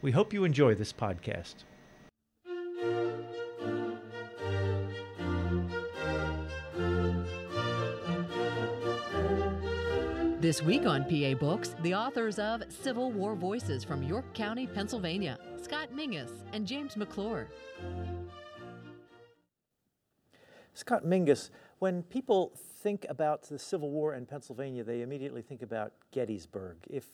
We hope you enjoy this podcast. This week on PA Books, the authors of Civil War Voices from York County, Pennsylvania, Scott Mingus and James McClure. Scott Mingus, when people think about the Civil War in Pennsylvania, they immediately think about Gettysburg. If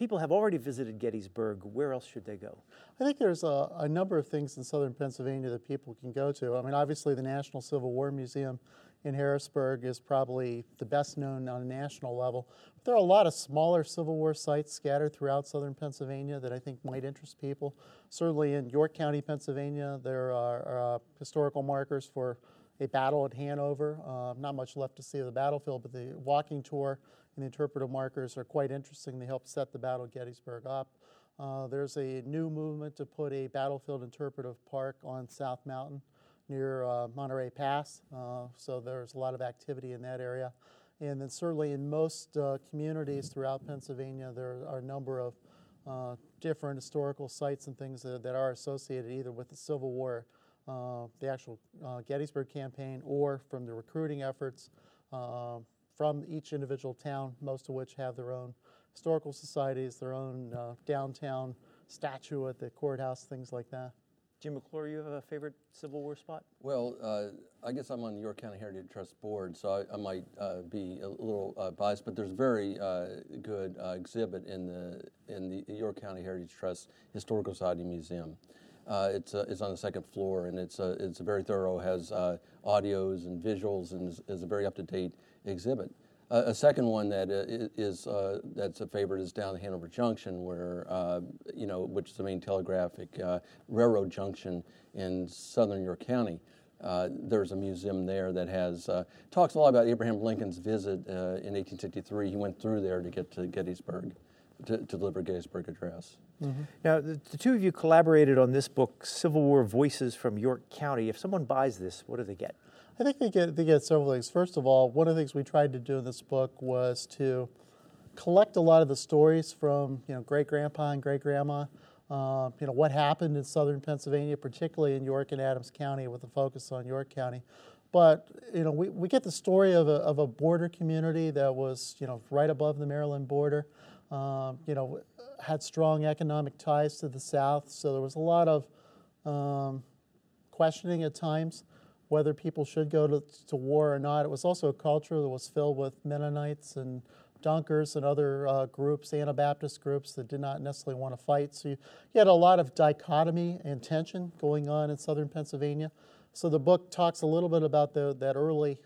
people have already visited Gettysburg, where else should they go? I think there's a, a, number of things in southern Pennsylvania that people can go to. I mean, obviously, the National Civil War Museum in Harrisburg is probably the best known on a national level. But there are a lot of smaller Civil War sites scattered throughout southern Pennsylvania that I think might interest people. Certainly in York County, Pennsylvania, there are, uh, historical markers for a battle at Hanover. Uh, not much left to see of the battlefield, but the walking tour and the interpretive markers are quite interesting. They help set the Battle of Gettysburg up. Uh, there's a new movement to put a battlefield interpretive park on South Mountain near uh, Monterey Pass, uh, so there's a lot of activity in that area. And then certainly in most uh, communities throughout Pennsylvania, there are a number of uh, different historical sites and things that, that, are associated either with the Civil War, uh, the actual Gettysburg campaign, or from the recruiting efforts from each individual town, most of which have their own historical societies, their own uh, downtown statue at the courthouse, things like that. Jim McClure, you have a favorite Civil War spot? Well, uh, I guess I'm on the York County Heritage Trust board, so I, I might uh, be a little uh, biased, but there's a very uh, good uh, exhibit in the in the York County Heritage Trust Historical Society Museum. it's it's on the second floor, and it's a, it's very thorough, has audios and visuals, and is, is a very up to date exhibit. Uh, a second one that uh, is uh, that's a favorite is down Hanover Junction, where uh, you know, which is the main telegraphic uh, railroad junction in southern York County. Uh, there's a museum there that has talks a lot about Abraham Lincoln's visit in 1863. He went through there to get to Gettysburg, to, to deliver Gettysburg Address. Mm-hmm. Now, the, the, two of you collaborated on this book, Civil War Voices from York County. If someone buys this, what do they get? I think they get they get several things. First of all, one of the things we tried to do in this book was to collect a lot of the stories from you know great grandpa and great grandma. Uh, you know what happened in southern Pennsylvania, particularly in York and Adams County, with a focus on York County. But you know we, we get the story of a, of a border community that was you know right above the Maryland border. Um, you know had strong economic ties to the South, so there was a lot of um, questioning at times whether people should go to, to war or not. It was also a culture that was filled with Mennonites and Dunkers and other uh, groups, Anabaptist groups that did not necessarily want to fight. So you, you, had a lot of dichotomy and tension going on in southern Pennsylvania. So the book talks a little bit about the, that early,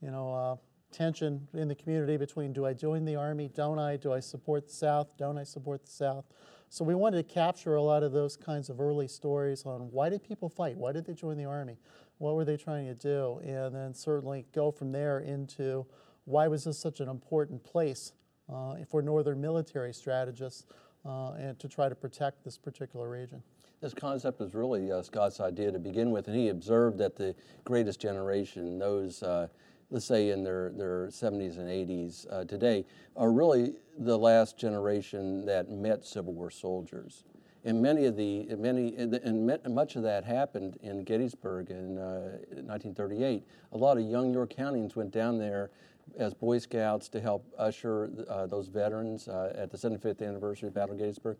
you know, uh, tension in the community between do I join the army, don't I? Do I support the South, don't I support the South? So we wanted to capture a lot of those kinds of early stories on why did people fight? Why did they join the army? What were they trying to do? And then certainly go from there into why was this such an important place uh, for Northern military strategists uh, and to try to protect this particular region. This concept was really uh, Scott's idea to begin with, and he observed that the greatest generation, those, uh, let's say in their, their 70s and 80s uh, today, are really the last generation that met Civil War soldiers and many of the many and much of that happened in Gettysburg in uh, 1938. A lot of young York Countyans went down there as Boy Scouts to help usher uh, those veterans uh, at the 75th anniversary of Battle of Gettysburg,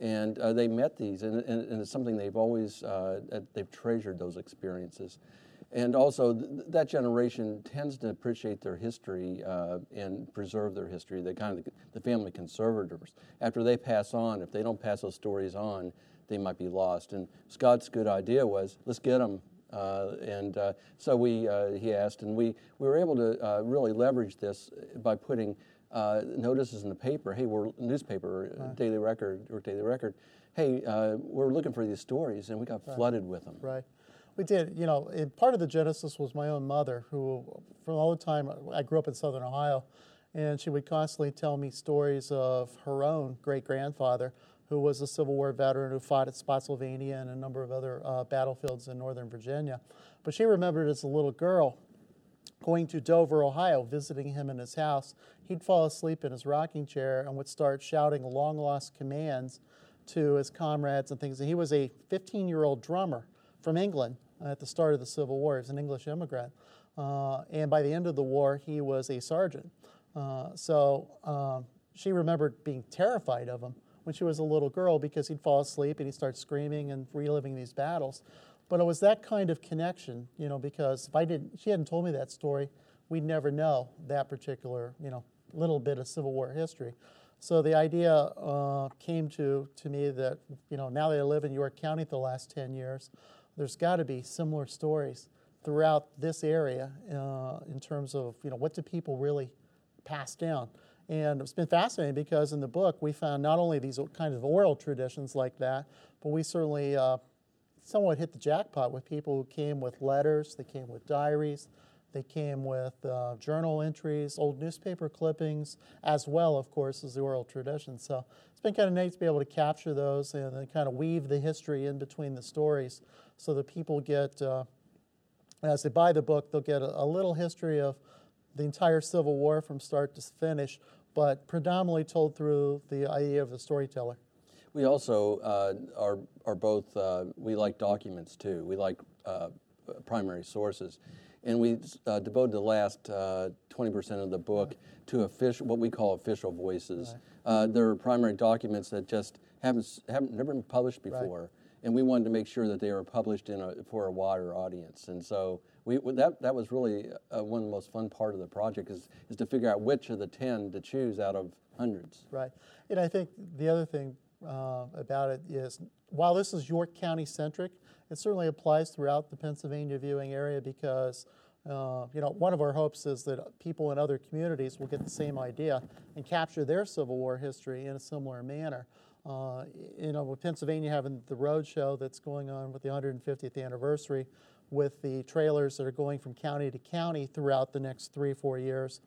and uh, they met these, and, and, and, it's something they've always uh, they've treasured those experiences and also th- that generation tends to appreciate their history uh, and preserve their history. They kind of the family conservators. After they pass on, if they don't pass those stories on, they might be lost. And Scott's good idea was let's get them. Uh, and uh, so we, uh, he asked, and we, we were able to uh, really leverage this by putting uh, notices in the paper. Hey, we're newspaper, Daily Record, or Daily Record hey, uh, we're looking for these stories, and we got flooded with them. Right. We did. You know, and part of the genesis was my own mother, who, for all the time, I grew up in Southern Ohio, and she would constantly tell me stories of her own great grandfather, who was a Civil War veteran who fought at Spotsylvania and a number of other uh, battlefields in Northern Virginia. But she remembered as a little girl going to Dover, Ohio, visiting him in his house. He'd fall asleep in his rocking chair and would start shouting long lost commands to his comrades and things. And he was a 15 year old drummer from England at the start of the Civil War. He was an English immigrant. Uh, and by the end of the war, he was a sergeant. Uh, so um, she remembered being terrified of him when she was a little girl because he'd fall asleep and he'd start screaming and reliving these battles. But it was that kind of connection, you know, because if I didn't, she hadn't told me that story, we'd never know that particular, you know, little bit of Civil War history. So the idea uh, came to, to me that, you know, now that I live in York County for the last 10 years, there's got to be similar stories throughout this area uh, in terms of, you know, what do people really pass down? And it's been fascinating because in the book we found not only these kind of oral traditions like that, but we certainly uh, somewhat hit the jackpot with people who came with letters, they came with diaries, they came with uh, journal entries, old newspaper clippings, as well, of course, as the oral tradition. So it's been kind of neat to be able to capture those and then kind of weave the history in between the stories so that people get, uh, as they buy the book, they'll get a, a little history of the entire Civil War from start to finish, but predominantly told through the idea of the storyteller. We also uh, are, are both, uh, we like documents too. We like uh, primary sources. And we uh, devoted the last 20% uh, of the book to official, what we call official voices. Right. Uh, there are primary documents that just haven't, haven't never been published before. Right. And we wanted to make sure that they were published in a, for a wider audience. And so we, that, that was really one of the most fun part of the project is, is to figure out which of the 10 to choose out of hundreds. Right. And I think the other thing uh, about it is while this is York County centric, it certainly applies throughout the Pennsylvania viewing area because uh, you know one of our hopes is that people in other communities will get the same idea and capture their Civil War history in a similar manner. Uh, you know, with Pennsylvania having the road show that's going on with the 150th anniversary, with the trailers that are going from county to county throughout the next three four years.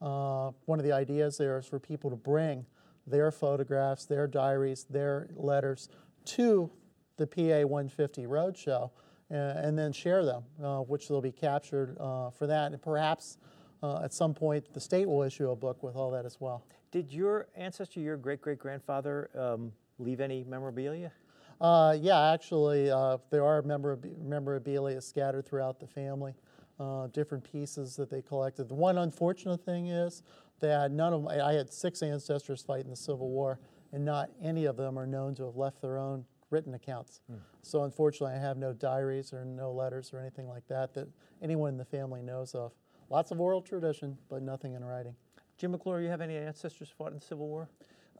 Uh, one of the ideas there is for people to bring their photographs, their diaries, their letters to the PA 150 Roadshow uh, and then share them, uh, which will be captured uh, for that. And perhaps uh, at some point the state will issue a book with all that as well. Did your ancestor, your great great grandfather, um, leave any memorabilia? Uh, yeah, actually, uh, there are memorabilia scattered throughout the family, different pieces that they collected. The one unfortunate thing is that none of my, I had six ancestors fight in the Civil War, and not any of them are known to have left their own written accounts. Mm. So unfortunately, I have no diaries or no letters or anything like that that anyone in the family knows of. Lots of oral tradition, but nothing in writing. Jim McClure, you have any ancestors who fought in the Civil War?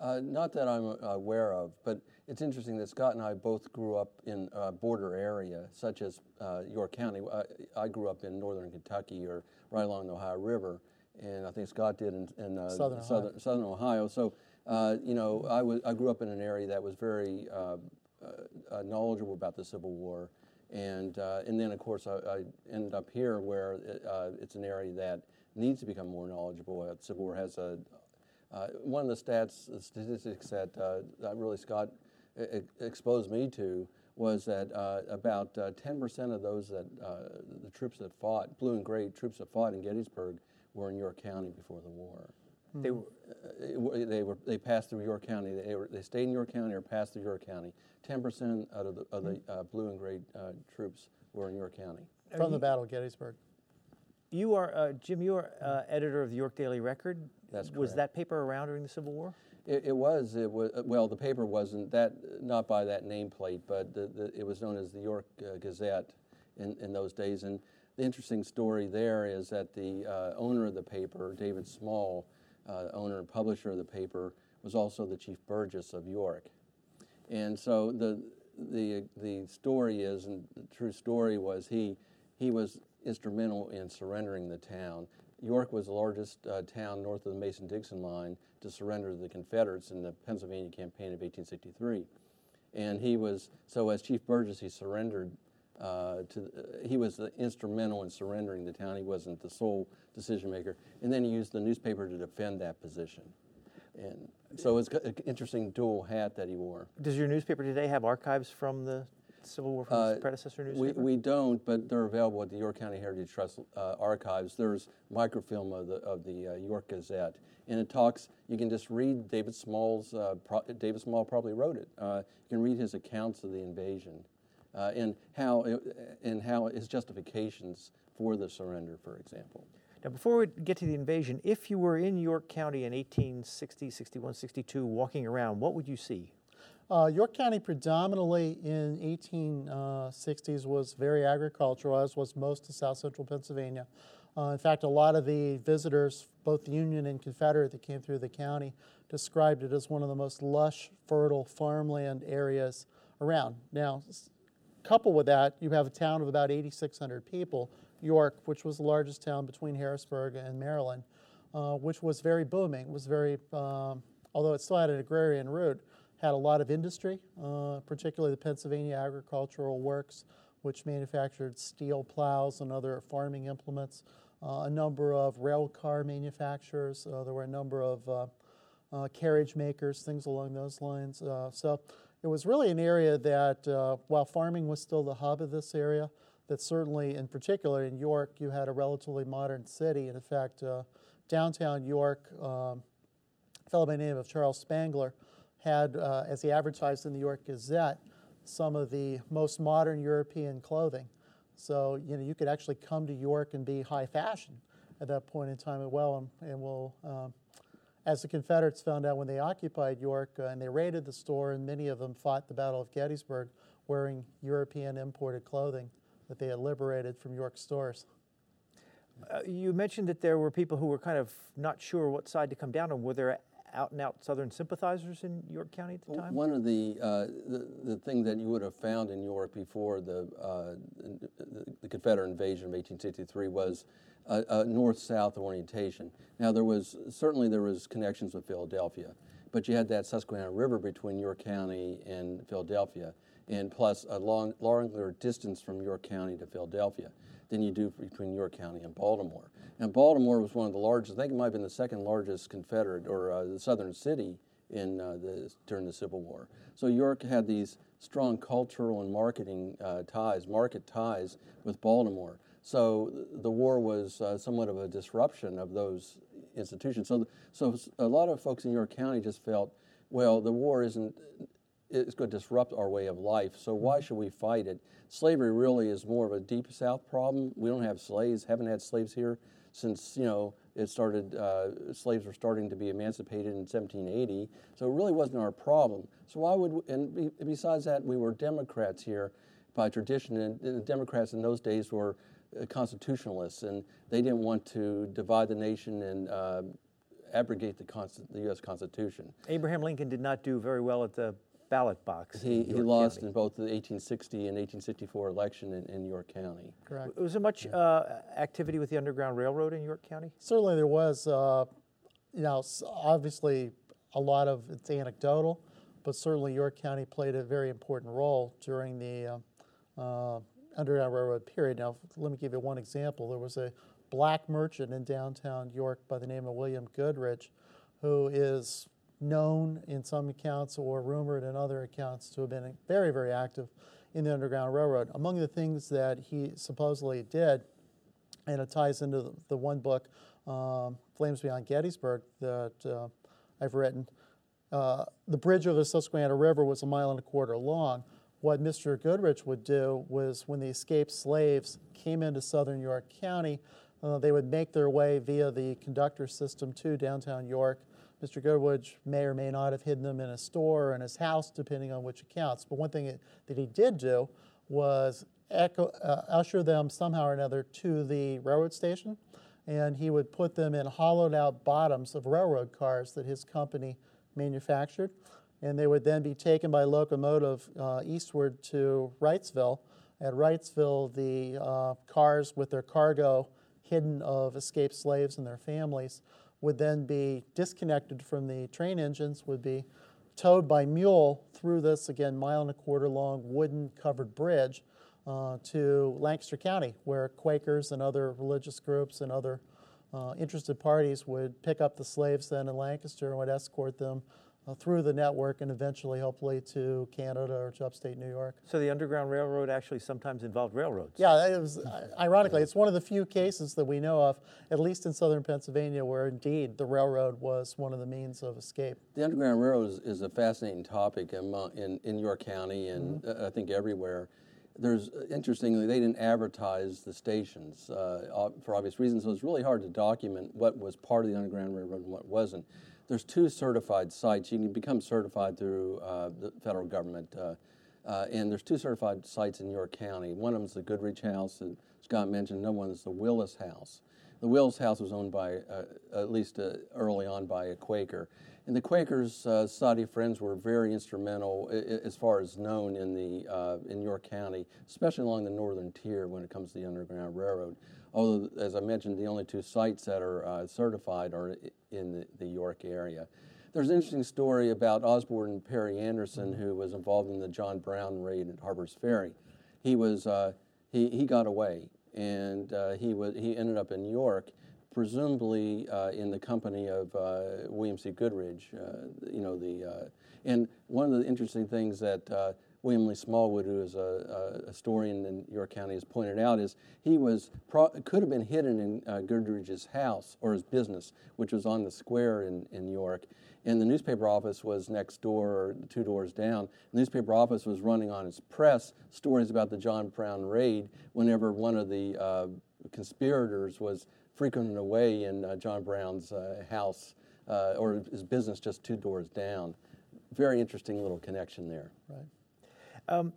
Uh, not that I'm uh, aware of, but it's interesting that Scott and I both grew up in a border area, such as uh, York County. I, I, grew up in northern Kentucky or right along the Ohio River, and I think Scott did in, in uh, southern, southern, Ohio. southern Ohio. So, uh, you know, I, was, I grew up in an area that was very uh, uh knowledgeable about the Civil War. And, uh, and then, of course, I, I, ended up here where it, uh, it's an area that needs to become more knowledgeable. The Civil War has a, one of the stats, the statistics that, that really Scott exposed me to was that uh, about 10% of those that the troops that fought, blue and gray troops that fought in Gettysburg, were in York County before the war. Mm-hmm. They, were, uh, they were they passed through York County. They, were, they stayed in York County or passed through York County. Ten percent out of the, of the hmm. uh, blue and gray uh, troops were in York County from the Battle of Gettysburg. You are uh, Jim. You are uh, editor of the York Daily Record. That's correct. Was that paper around during the Civil War? It, it, was. It was. Well, the paper wasn't that not by that nameplate, but the, the, it was known as the York uh, Gazette in, in those days. And the interesting story there is that the uh, owner of the paper, David Small, uh, owner and publisher of the paper, was also the chief burgess of York. And so the, the, the story is, and the true story was, he, he was instrumental in surrendering the town. York was the largest uh, town north of the Mason Dixon line to surrender to the Confederates in the Pennsylvania campaign of 1863. And he was, so as Chief Burgess, he surrendered uh, to, uh, he was instrumental in surrendering the town. He wasn't the sole decision maker. And then he used the newspaper to defend that position. And so it's an interesting dual hat that he wore. Does your newspaper today have archives from the Civil War from uh, its predecessor newspaper? We, we don't, but they're available at the York County Heritage Trust uh, archives. There's microfilm of the, of the uh, York Gazette, and it talks. You can just read David Small's. Uh, pro, David Small probably wrote it. Uh, you can read his accounts of the invasion, uh, and how it, and how his justifications for the surrender, for example. Now, before we get to the invasion, if you were in York County in 1860, 61, 62, walking around, what would you see? Uh, York County predominantly in 1860s uh, was very agricultural, as was most of south central Pennsylvania. Uh, in fact, a lot of the visitors, both Union and Confederate, that came through the county described it as one of the most lush, fertile farmland areas around. Now, coupled with that, you have a town of about 8,600 people York, which was the largest town between Harrisburg and Maryland, uh, which was very booming. was very, um, although it still had an agrarian root, had a lot of industry, uh, particularly the Pennsylvania Agricultural Works, which manufactured steel plows and other farming implements. Uh, a number of rail car manufacturers. Uh, there were a number of uh, uh, carriage makers, things along those lines. so it was really an area that, while farming was still the hub of this area, that certainly, in particular in York, you had a relatively modern city. And in fact, uh, downtown York, um, a fellow by the name of Charles Spangler had, uh, as he advertised in the York Gazette, some of the most modern European clothing. So you know you could actually come to York and be high fashion at that point in time as well. And, and we'll, um, as the Confederates found out when they occupied York uh, and they raided the store, and many of them fought the Battle of Gettysburg wearing European imported clothing that they had liberated from York stores. Uh, you mentioned that there were people who were kind of not sure what side to come down on. Were there out and out Southern sympathizers in York County at the time? One of the, uh, the, the thing that you would have found in York before the, uh, the Confederate invasion of 1863 was a, a north-south orientation. Now there was certainly there was connections with Philadelphia, but you had that Susquehanna River between York County and Philadelphia and plus a long, longer distance from York County to Philadelphia than you do between York County and Baltimore. And Baltimore was one of the largest, I think it might have been the second largest Confederate or uh, the southern city in uh, the, during the Civil War. So York had these strong cultural and marketing uh, ties, market ties with Baltimore. So the war was uh, somewhat of a disruption of those institutions. So, so a lot of folks in York County just felt, well, the war isn't it's going to disrupt our way of life. So why should we fight it? Slavery really is more of a deep South problem. We don't have slaves, haven't had slaves here since you know it started. Uh, slaves were starting to be emancipated in 1780. So it really wasn't our problem. So why would? We, and besides that, we were Democrats here by tradition, and, the Democrats in those days were uh, constitutionalists, and they didn't want to divide the nation and uh, abrogate the, the U.S. Constitution. Abraham Lincoln did not do very well at the ballot box. He, he lost County. in both the 1860 and 1864 election in, in York County. Correct. Was there much uh, activity with the Underground Railroad in York County? Certainly there was. Uh, you know, obviously a lot of it's anecdotal, but certainly York County played a very important role during the uh, uh Underground Railroad period. Now, let me give you one example. There was a black merchant in downtown York by the name of William Goodrich, who is known in some accounts or rumored in other accounts to have been very, very active in the Underground Railroad. Among the things that he supposedly did, and it ties into the, the one book, um, Flames Beyond Gettysburg, that uh, I've written, uh, the bridge over the Susquehanna River was a mile and a quarter long. What Mr. Goodrich would do was when the escaped slaves came into southern York County, uh, they would make their way via the conductor system to downtown York Mr. Goodrich may or may not have hidden them in a store or in his house, depending on which accounts. But one thing that he did do was echo, uh, usher them somehow or another to the railroad station, and he would put them in hollowed out bottoms of railroad cars that his company manufactured. And they would then be taken by locomotive uh, eastward to Wrightsville. At Wrightsville, the uh, cars with their cargo hidden of escaped slaves and their families would then be disconnected from the train engines, would be towed by mule through this, again, mile and a quarter long wooden covered bridge uh, to Lancaster County, where Quakers and other religious groups and other uh, interested parties would pick up the slaves then in Lancaster and would escort them through the network and eventually, hopefully, to Canada or to upstate New York. So the Underground Railroad actually sometimes involved railroads. Yeah, it was ironically, it's one of the few cases that we know of, at least in southern Pennsylvania, where indeed the railroad was one of the means of escape. The Underground Railroad is, is a fascinating topic in, in, in York County and mm-hmm. uh, I think everywhere. There's interestingly, they didn't advertise the stations uh, for obvious reasons, so it's really hard to document what was part of the Underground Railroad and what wasn't there's two certified sites. You can become certified through uh, the federal government. Uh, uh, and there's two certified sites in York County. One of them is the Goodrich House that Scott mentioned. Another one is the Willis House. The Willis House was owned by, uh, at least uh, early on, by a Quaker. And the Quakers, uh, Friends, were very instrumental as far as known in the uh, in York County, especially along the northern tier when it comes to the Underground Railroad. Although, as I mentioned, the only two sites that are uh, certified are in the, the, York area. There's an interesting story about Osborne Perry Anderson, who was involved in the John Brown raid at Harper's Ferry. He was uh, he, he got away, and uh, he was he ended up in York presumably uh, in the company of uh, William C. Goodrich. Uh, you know the and one of the interesting things that William Lee Smallwood, who is a, a, historian in York County, has pointed out is he was pro- could have been hidden in uh, Goodrich's house or his business, which was on the square in, in York. And the newspaper office was next door or two doors down. The newspaper office was running on its press stories about the John Brown raid whenever one of the conspirators was frequenting away in uh, John Brown's uh, house uh, or his business just two doors down. Very interesting little connection there. Right. Um,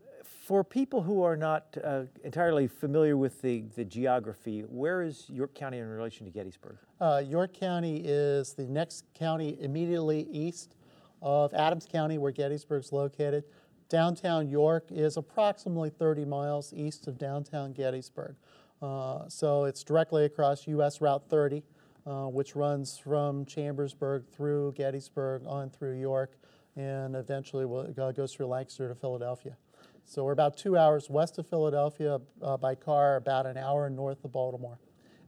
for people who are not uh, entirely familiar with the, the geography, where is York County in relation to Gettysburg? Uh, York County is the next county immediately east of Adams County, where Gettysburg is located. Downtown York is approximately 30 miles east of downtown Gettysburg. Uh, so it's directly across US Route 30, uh, which runs from Chambersburg through Gettysburg on through York and eventually goes through Lancaster to Philadelphia. So we're about two hours west of Philadelphia uh, by car, about an hour north of Baltimore.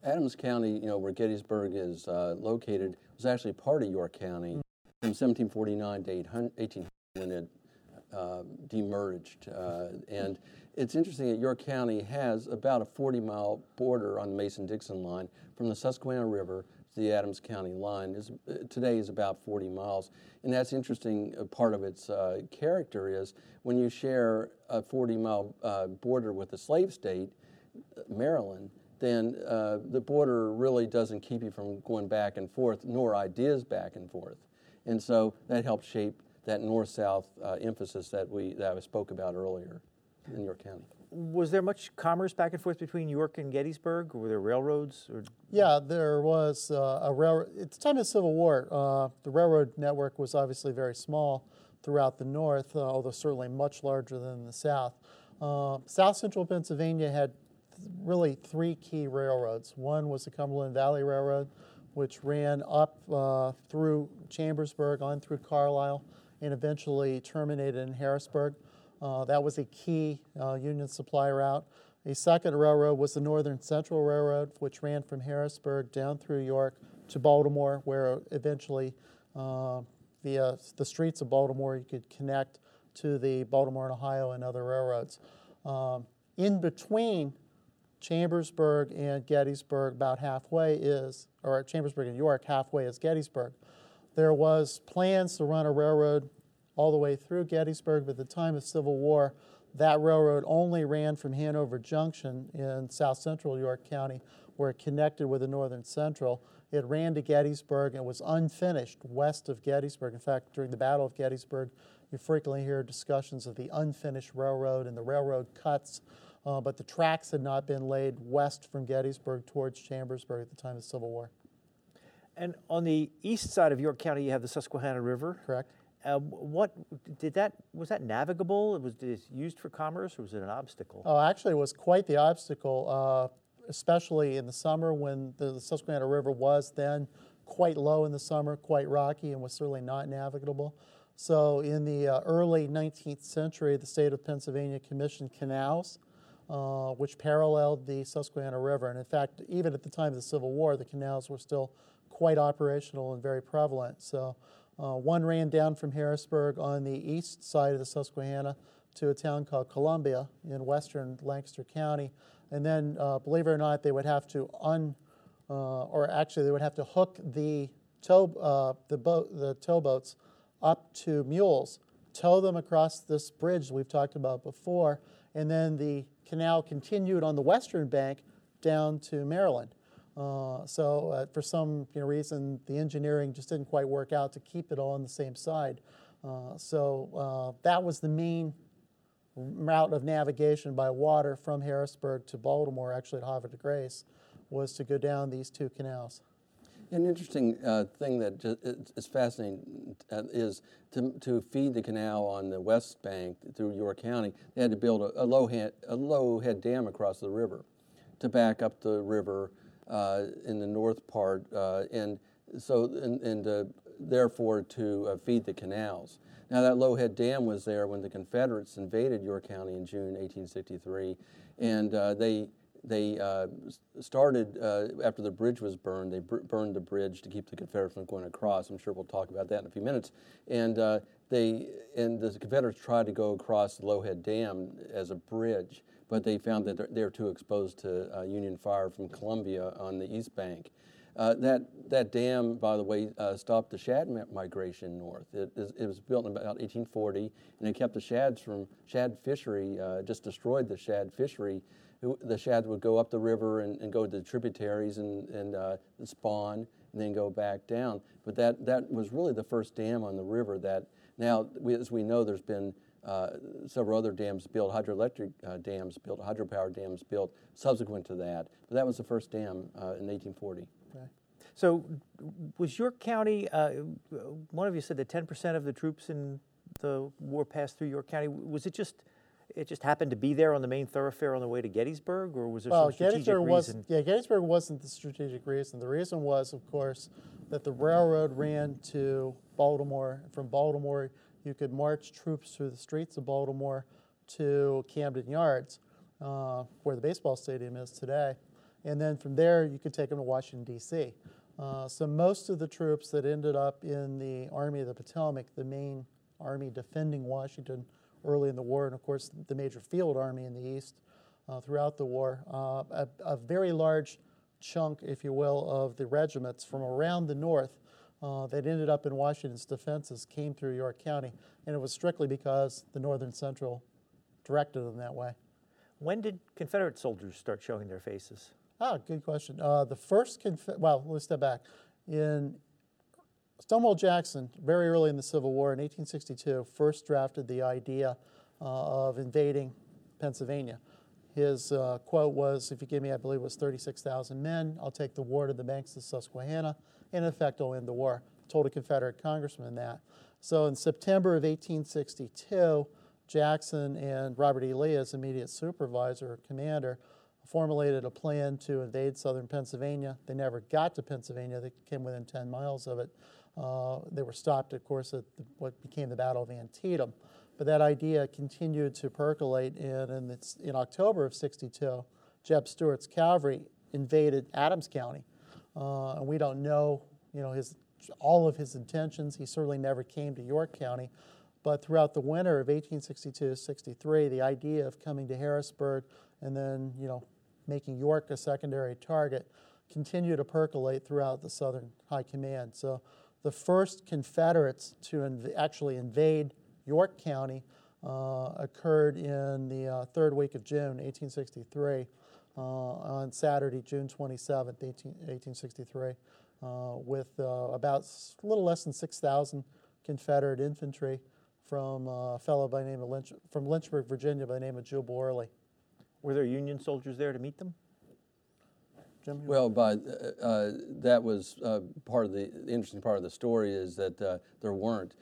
Adams County, you know, where Gettysburg is uh, located, was actually part of York County from 1749 to 1800 when it uh, demerged. Uh, and it's interesting that York County has about a 40 mile border on the Mason Dixon line from the Susquehanna River the Adams County line. Is, uh, today is about 40 miles. And that's interesting. Uh, part of its uh, character is when you share a 40 mile uh, border with a slave state, Maryland, then uh, the border really doesn't keep you from going back and forth, nor ideas back and forth. And so that helps shape that north-south uh, emphasis that we that I spoke about earlier in York County. Was there much commerce back and forth between York and Gettysburg? Were there railroads? Or? Yeah, there was uh, a railroad. The time of the Civil War, uh, the railroad network was obviously very small throughout the North, uh, although certainly much larger than the South. Uh, South Central Pennsylvania had th- really three key railroads. One was the Cumberland Valley Railroad, which ran up uh, through Chambersburg on through Carlisle and eventually terminated in Harrisburg. Uh, that was a key uh, Union supply route. A second railroad was the Northern Central Railroad, which ran from Harrisburg down through York to Baltimore, where eventually uh, the, uh, the streets of Baltimore you could connect to the Baltimore and Ohio and other railroads. Um, in between Chambersburg and Gettysburg, about halfway is, or Chambersburg and York, halfway is Gettysburg. There was plans to run a railroad all the way through Gettysburg, but at the time of Civil War, that railroad only ran from Hanover Junction in south central York County, where it connected with the Northern Central. It ran to Gettysburg and was unfinished west of Gettysburg. In fact, during the Battle of Gettysburg, you frequently hear discussions of the unfinished railroad and the railroad cuts, uh, but the tracks had not been laid west from Gettysburg towards Chambersburg at the time of the Civil War. And on the east side of York County, you have the Susquehanna River. Correct. Uh, what did that was that navigable? It Was it used for commerce, or was it an obstacle? Oh, actually, it was quite the obstacle, uh, especially in the summer when the, the, Susquehanna River was then quite low in the summer, quite rocky, and was certainly not navigable. So, in the uh, early 19th century, the state of Pennsylvania commissioned canals, uh, which paralleled the Susquehanna River. And in fact, even at the time of the Civil War, the canals were still quite operational and very prevalent. So, uh, one ran down from Harrisburg on the east side of the Susquehanna to a town called Columbia in western Lancaster County. And then, uh, believe it or not, they would have to un, uh, or actually, they would have to hook the tow, uh, the boat, the towboats up to mules, tow them across this bridge we've talked about before, and then the canal continued on the western bank down to Maryland. Uh, so uh, for some you know, reason, the engineering just didn't quite work out to keep it all on the same side. Uh, so uh, that was the main route of navigation by water from Harrisburg to Baltimore, actually at Havre de Grace, was to go down these two canals. An interesting uh, thing that is fascinating is to, to feed the canal on the west bank through York County, they had to build a, a low, head, a low head dam across the river to back up the river in the north part, uh, and so and, and uh, therefore to uh, feed the canals. Now that low head dam was there when the Confederates invaded York County in June 1863, and they they uh, started uh, after the bridge was burned. They br- burned the bridge to keep the Confederates from going across. I'm sure we'll talk about that in a few minutes. And uh, they and the Confederates tried to go across the Lowhead Dam as a bridge, but they found that they're, they're too exposed to uh, Union fire from Columbia on the east bank. Uh, that that dam, by the way, uh, stopped the shad migration north. It, it, was built in about 1840, and it kept the shads from shad fishery. just destroyed the shad fishery the shad would go up the river and, and go to the tributaries and, and uh, spawn and then go back down. But that, that was really the first dam on the river that now, as we know, there's been uh, several other dams built, hydroelectric uh, dams built, hydropower dams built subsequent to that. But that was the first dam uh, in 1840. Okay. So, was York County, uh, one of you said that 10% of the troops in the war passed through York County. Was it just it just happened to be there on the main thoroughfare on the way to Gettysburg, or was there well, some strategic Gettysburg reason? Was, yeah, Gettysburg wasn't the strategic reason. The reason was, of course, that the railroad ran to Baltimore. From Baltimore, you could march troops through the streets of Baltimore to Camden Yards, uh, where the baseball stadium is today. And then from there, you could take them to Washington, D.C. Uh, so most of the troops that ended up in the Army of the Potomac, the main army defending Washington, early in the war, and of course the major field army in the east uh, throughout the war. Uh, a, a, very large chunk, if you will, of the regiments from around the north uh, that ended up in Washington's defenses came through York County, and it was strictly because the Northern Central directed them that way. When did Confederate soldiers start showing their faces? Ah, good question. Uh, the first, Conf- well, let's step back. In Stonewall Jackson, very early in the Civil War in 1862, first drafted the idea uh, of invading Pennsylvania. His uh, quote was, If you give me, I believe it was 36,000 men, I'll take the war to the banks of the Susquehanna. In effect, I'll end the war. Told a Confederate congressman that. So in September of 1862, Jackson and Robert E. Lee, as immediate supervisor or commander, formulated a plan to invade southern Pennsylvania. They never got to Pennsylvania, they came within 10 miles of it. Uh, they were stopped, of course, at the, what became the Battle of Antietam. But that idea continued to percolate, and in, in October of 62, Jeb Stuart's cavalry invaded Adams County. Uh, and we don't know, you know, his, all of his intentions. He certainly never came to York County. But throughout the winter of 1862-63, the idea of coming to Harrisburg and then, you know, making York a secondary target continued to percolate throughout the Southern High Command. So the first Confederates to inv- actually invade York County uh, occurred in the uh, third week of June, 1863, uh, on Saturday, June 27, 18, 1863, uh, with uh, about a little less than 6,000 Confederate infantry from a fellow by the name of Lynch, from Lynchburg, Virginia, by the name of Jubal Early. Were there Union soldiers there to meet them? Jim? Well, but uh, uh, that was uh, part of the, the, interesting part of the story is that uh, there weren't.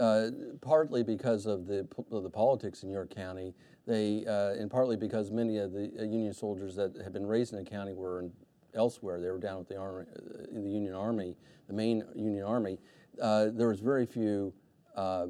Uh, partly because of the of the politics in York County, they uh, and partly because many of the Union soldiers that had been raised in the county were in, elsewhere. They were down with the army, in the Union Army, the main Union Army. there was very few uh,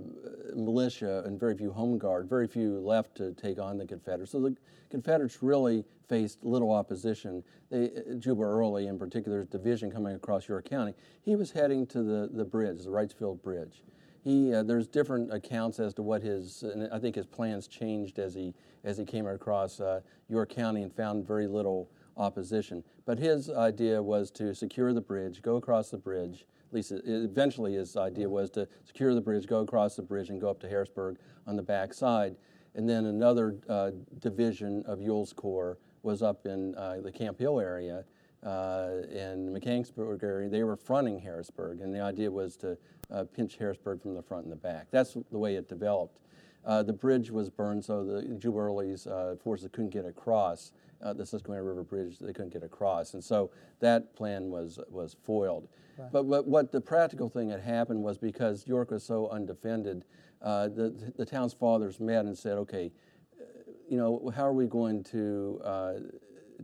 militia and very few home guard, very few left to take on the Confederates. So the Confederates really faced little opposition. They, Jubal Early, in particular, division coming across York County, he was heading to the, the bridge, the Wrightsville Bridge. He, uh, there's different accounts as to what his, and I think his plans changed as he, as he came across uh, York County and found very little opposition. But his idea was to secure the bridge, go across the bridge, at least eventually his idea was to secure the bridge, go across the bridge, and go up to Harrisburg on the back side. And then another uh, division of Ewell's Corps was up in uh, the Camp Hill area uh, and Mechanicsburg area. They were fronting Harrisburg, and the idea was to uh, pinch Harrisburg from the front and the back. That's the way it developed. Uh, the bridge was burned, so the Early's uh, forces couldn't get across uh, the Susquehanna River Bridge. They couldn't get across, and so that plan was was foiled. Right. But, but what the practical thing that happened was because York was so undefended, uh, the the town's fathers met and said, okay, uh, you know, how are we going to uh,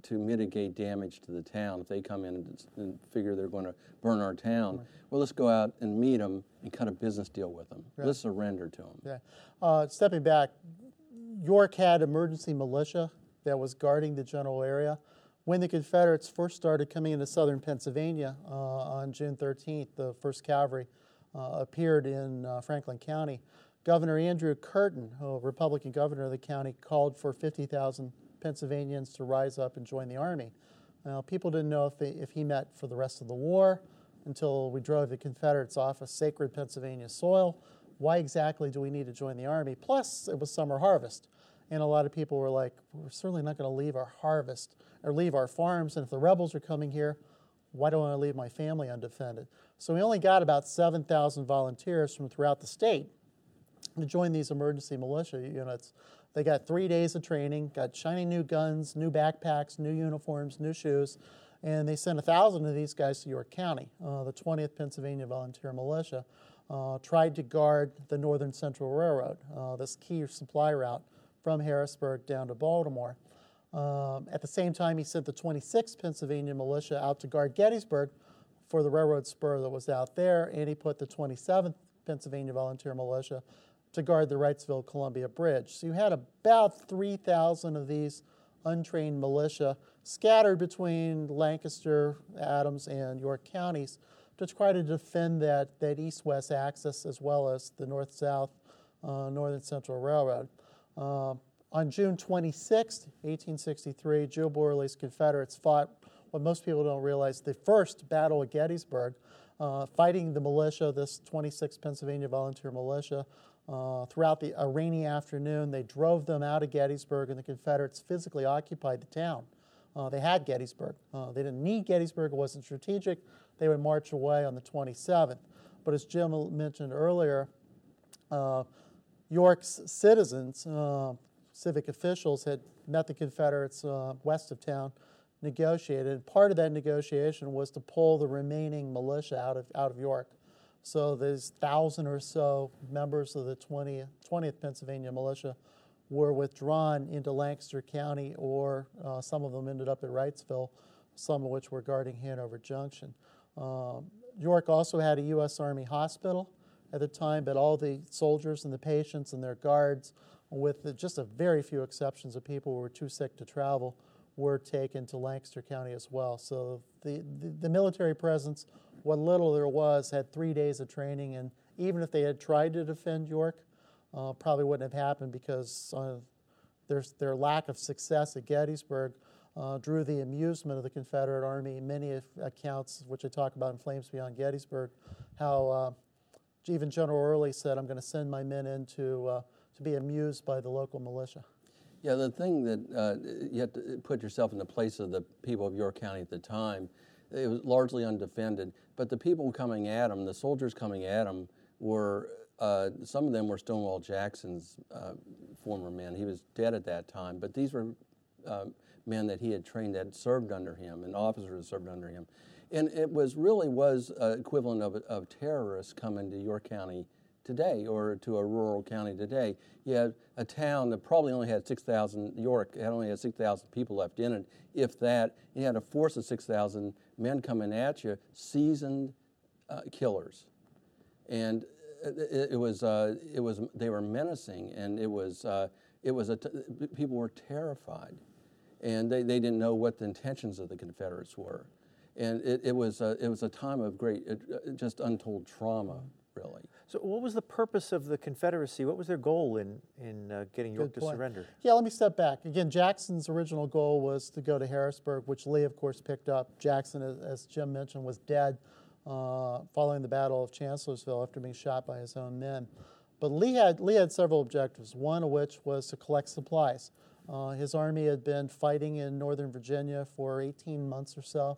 to mitigate damage to the town if they come in and, and figure they're going to burn our town. Right. Well, let's go out and meet them and cut a business deal with them. Right. Let's surrender to them. Yeah. Uh, stepping back, York had emergency militia that was guarding the general area. When the Confederates first started coming into southern Pennsylvania uh, on June 13th, the 1st Cavalry uh, appeared in uh, Franklin County. Governor Andrew Curtin, a Republican governor of the county, called for 50,000 Pennsylvanians to rise up and join the army. Now, people didn't know if, they, if he met for the rest of the war until we drove the Confederates off of sacred Pennsylvania soil. Why exactly do we need to join the army? Plus, it was summer harvest. And a lot of people were like, we're certainly not going to leave our harvest or leave our farms. And if the rebels are coming here, why do I leave my family undefended? So we only got about 7,000 volunteers from throughout the state to join these emergency militia units. They got three days of training, got shiny new guns, new backpacks, new uniforms, new shoes, and they sent a thousand of these guys to York County. Uh, the 20th Pennsylvania Volunteer Militia uh, tried to guard the Northern Central Railroad, uh, this key supply route from Harrisburg down to Baltimore. Um, at the same time, he sent the 26th Pennsylvania Militia out to guard Gettysburg for the railroad spur that was out there, and he put the 27th Pennsylvania Volunteer Militia to guard the Wrightsville Columbia Bridge. So you had about 3,000 of these untrained militia scattered between Lancaster, Adams, and York counties to try to defend that, that east west axis as well as the north south uh, Northern Central Railroad. Uh, on June 26, 1863, Jubal Early's Confederates fought what most people don't realize the first Battle of Gettysburg, uh, fighting the militia, this 26th Pennsylvania Volunteer Militia, uh, throughout the a rainy afternoon. They drove them out of Gettysburg, and the Confederates physically occupied the town. Uh, they had Gettysburg. Uh, they didn't need Gettysburg, it wasn't strategic. They would march away on the 27th. But as Jim mentioned earlier, uh, York's citizens, uh, civic officials, had met the Confederates west of town, negotiated. And part of that negotiation was to pull the remaining militia out of, out of York. So there's thousand or so members of the 20th, 20th Pennsylvania militia were withdrawn into Lancaster County, or uh, some of them ended up at Wrightsville, some of which were guarding Hanover Junction. Um, York also had a U.S. Army hospital at the time, but all the soldiers and the patients and their guards, with just a very few exceptions of people who were too sick to travel, were taken to Lancaster County as well. So the, the, the military presence what little there was had three days of training, and even if they had tried to defend York, uh, probably wouldn't have happened because uh, their, their lack of success at Gettysburg uh, drew the amusement of the Confederate Army. Many accounts, which I talk about in Flames Beyond Gettysburg, how uh, even General Early said, I'm going to send my men in to, uh, to be amused by the local militia. Yeah, the thing that uh, you have to put yourself in the place of the people of York County at the time it was largely undefended. But the people coming at him, the soldiers coming at him, were uh, some of them were Stonewall Jackson's uh, former men. He was dead at that time, but these were uh, men that he had trained that served under him and officers that served under him. And it was really was uh, equivalent of, of terrorists coming to York County today or to a rural county today. You had a town that probably only had 6,000, York had only had 6,000 people left in it, if that. You had a force of 6,000 men coming at you, seasoned uh, killers. And it, it was uh, it was they were menacing, and it was uh, it was a t- people were terrified, and they, they didn't know what the intentions of the Confederates were, and it, it was a, it was a time of great uh, just untold trauma, really. So, what was the purpose of the Confederacy? What was their goal in in uh, getting York Good to point. surrender? Yeah, let me step back. Again, Jackson's original goal was to go to Harrisburg, which Lee, of course, picked up. Jackson, as, as Jim mentioned, was dead uh, following the Battle of Chancellorsville after being shot by his own men. But Lee had, Lee had several objectives, one of which was to collect supplies. Uh, his army had been fighting in Northern Virginia for 18 months or so.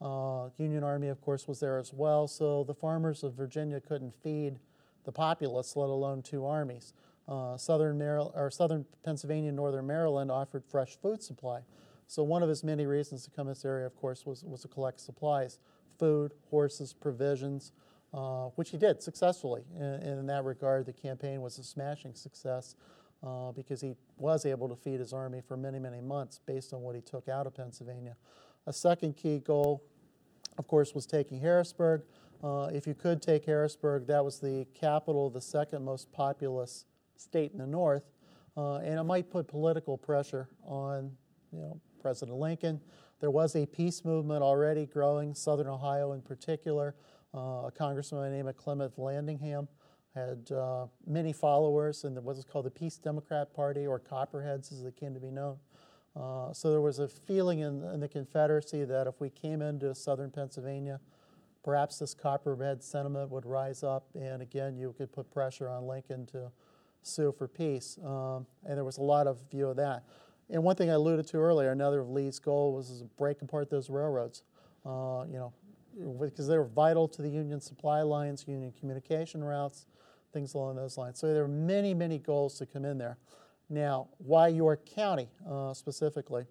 Uh, Union Army, of course, was there as well, so the farmers of Virginia couldn't feed the populace, let alone two armies. Uh, southern, Maryland, or southern Pennsylvania and northern Maryland offered fresh food supply. So one of his many reasons to come to this area, of course, was, was to collect supplies, food, horses, provisions, uh, which he did successfully. And, and in that regard, the campaign was a smashing success uh, because he was able to feed his army for many, many months based on what he took out of Pennsylvania. A second key goal, of course, was taking Harrisburg. Uh, if you could take Harrisburg, that was the capital of the second most populous state in the North, uh, and it might put political pressure on, you know, President Lincoln. There was a peace movement already growing, Southern Ohio in particular. Uh, a congressman by the name of Clement Vallandigham had uh, many followers in the, was called the Peace Democrat Party, or Copperheads as they came to be known. Uh, so there was a feeling in, in the Confederacy that if we came into southern Pennsylvania, perhaps this Copperhead sentiment would rise up, and again, you could put pressure on Lincoln to sue for peace. Um, and there was a lot of view of that. And one thing I alluded to earlier, another of Lee's goal was to break apart those railroads. Uh, you know, because they were vital to the Union supply lines, Union communication routes, things along those lines. So there were many, many goals to come in there. Now, why York County uh, specifically?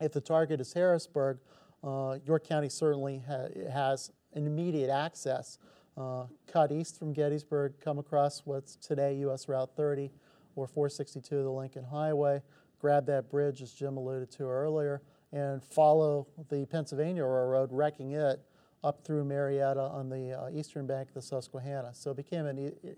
If the target is Harrisburg, uh, York County certainly ha- has an immediate access. Uh, cut east from Gettysburg, come across what's today US Route 30 or 462, the Lincoln Highway, grab that bridge, as Jim alluded to earlier, and follow the Pennsylvania Railroad, wrecking it up through Marietta on the uh, eastern bank of the Susquehanna. So it became an e-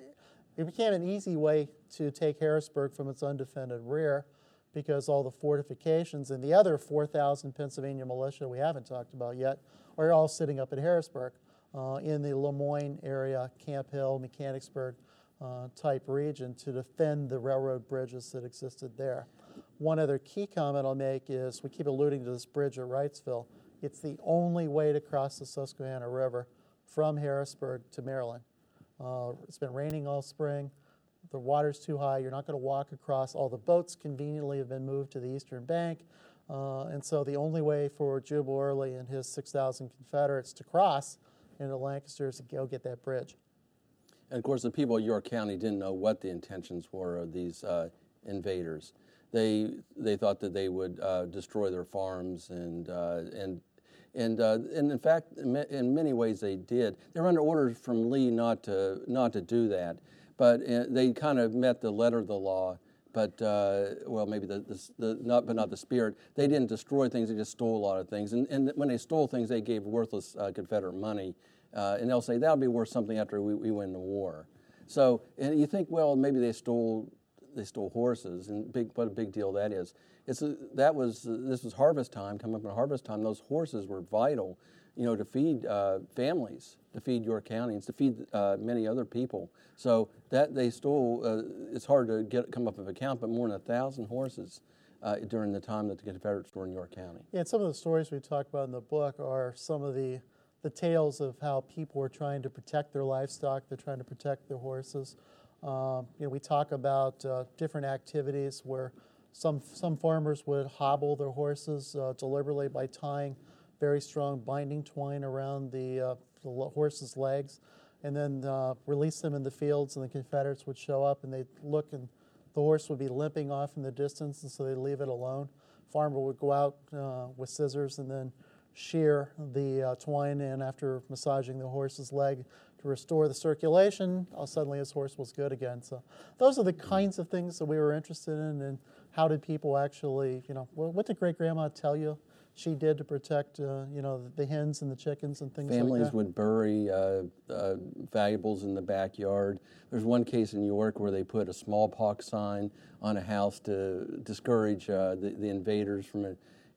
it became an easy way to take Harrisburg from its undefended rear because all the fortifications and the other 4,000 Pennsylvania militia we haven't talked about yet are all sitting up at Harrisburg uh, in the Lemoyne area, Camp Hill, Mechanicsburg uh, type region to defend the railroad bridges that existed there. One other key comment I'll make is we keep alluding to this bridge at Wrightsville. It's the only way to cross the Susquehanna River from Harrisburg to Maryland. Uh, it's been raining all spring. The water's too high. You're not going to walk across. All the boats conveniently have been moved to the eastern bank. Uh, and so the only way for Jubal Early and his 6,000 Confederates to cross into Lancaster is to go get that bridge. And of course, the people of York County didn't know what the intentions were of these uh, invaders. They they thought that they would uh, destroy their farms and uh, and and uh, and in fact, in, many ways they did. They were under orders from Lee not to not to do that, but uh, they kind of met the letter of the law. But uh, well, maybe the, the, the not but not the spirit. They didn't destroy things; they just stole a lot of things. And, and when they stole things, they gave worthless uh, Confederate money, uh, and they'll say that'll be worth something after we, we win the war. So, and you think, well, maybe they stole they stole horses, and big what a big deal that is. It's a, that was this was harvest time, coming up in harvest time. Those horses were vital, you know, to feed uh, families, to feed York County, to feed uh, many other people. So that they stole, uh, it's hard to get come up with a count, but more than a thousand horses uh, during the time that the Confederates were in York County. Yeah, and some of the stories we talk about in the book are some of the, the tales of how people are trying to protect their livestock, they're trying to protect their horses. Um, you know, we talk about uh, different activities where some, some farmers would hobble their horses uh, deliberately by tying very strong binding twine around the, uh, the horse's legs and then uh, release them in the fields, and the Confederates would show up and they'd look and the horse would be limping off in the distance, and so they'd leave it alone. Farmer would go out uh, with scissors and then shear the uh, twine in after massaging the horse's leg to restore the circulation. Uh, suddenly his horse was good again. So those are the kinds of things that we were interested in, and how did people actually, you know, what, what did great grandma tell you she did to protect, uh, you know, the hens and the chickens and things Families like that. would bury uh, uh, valuables in the backyard. There's one case in New York where they put a smallpox sign on a house to discourage uh, the, the invaders from uh,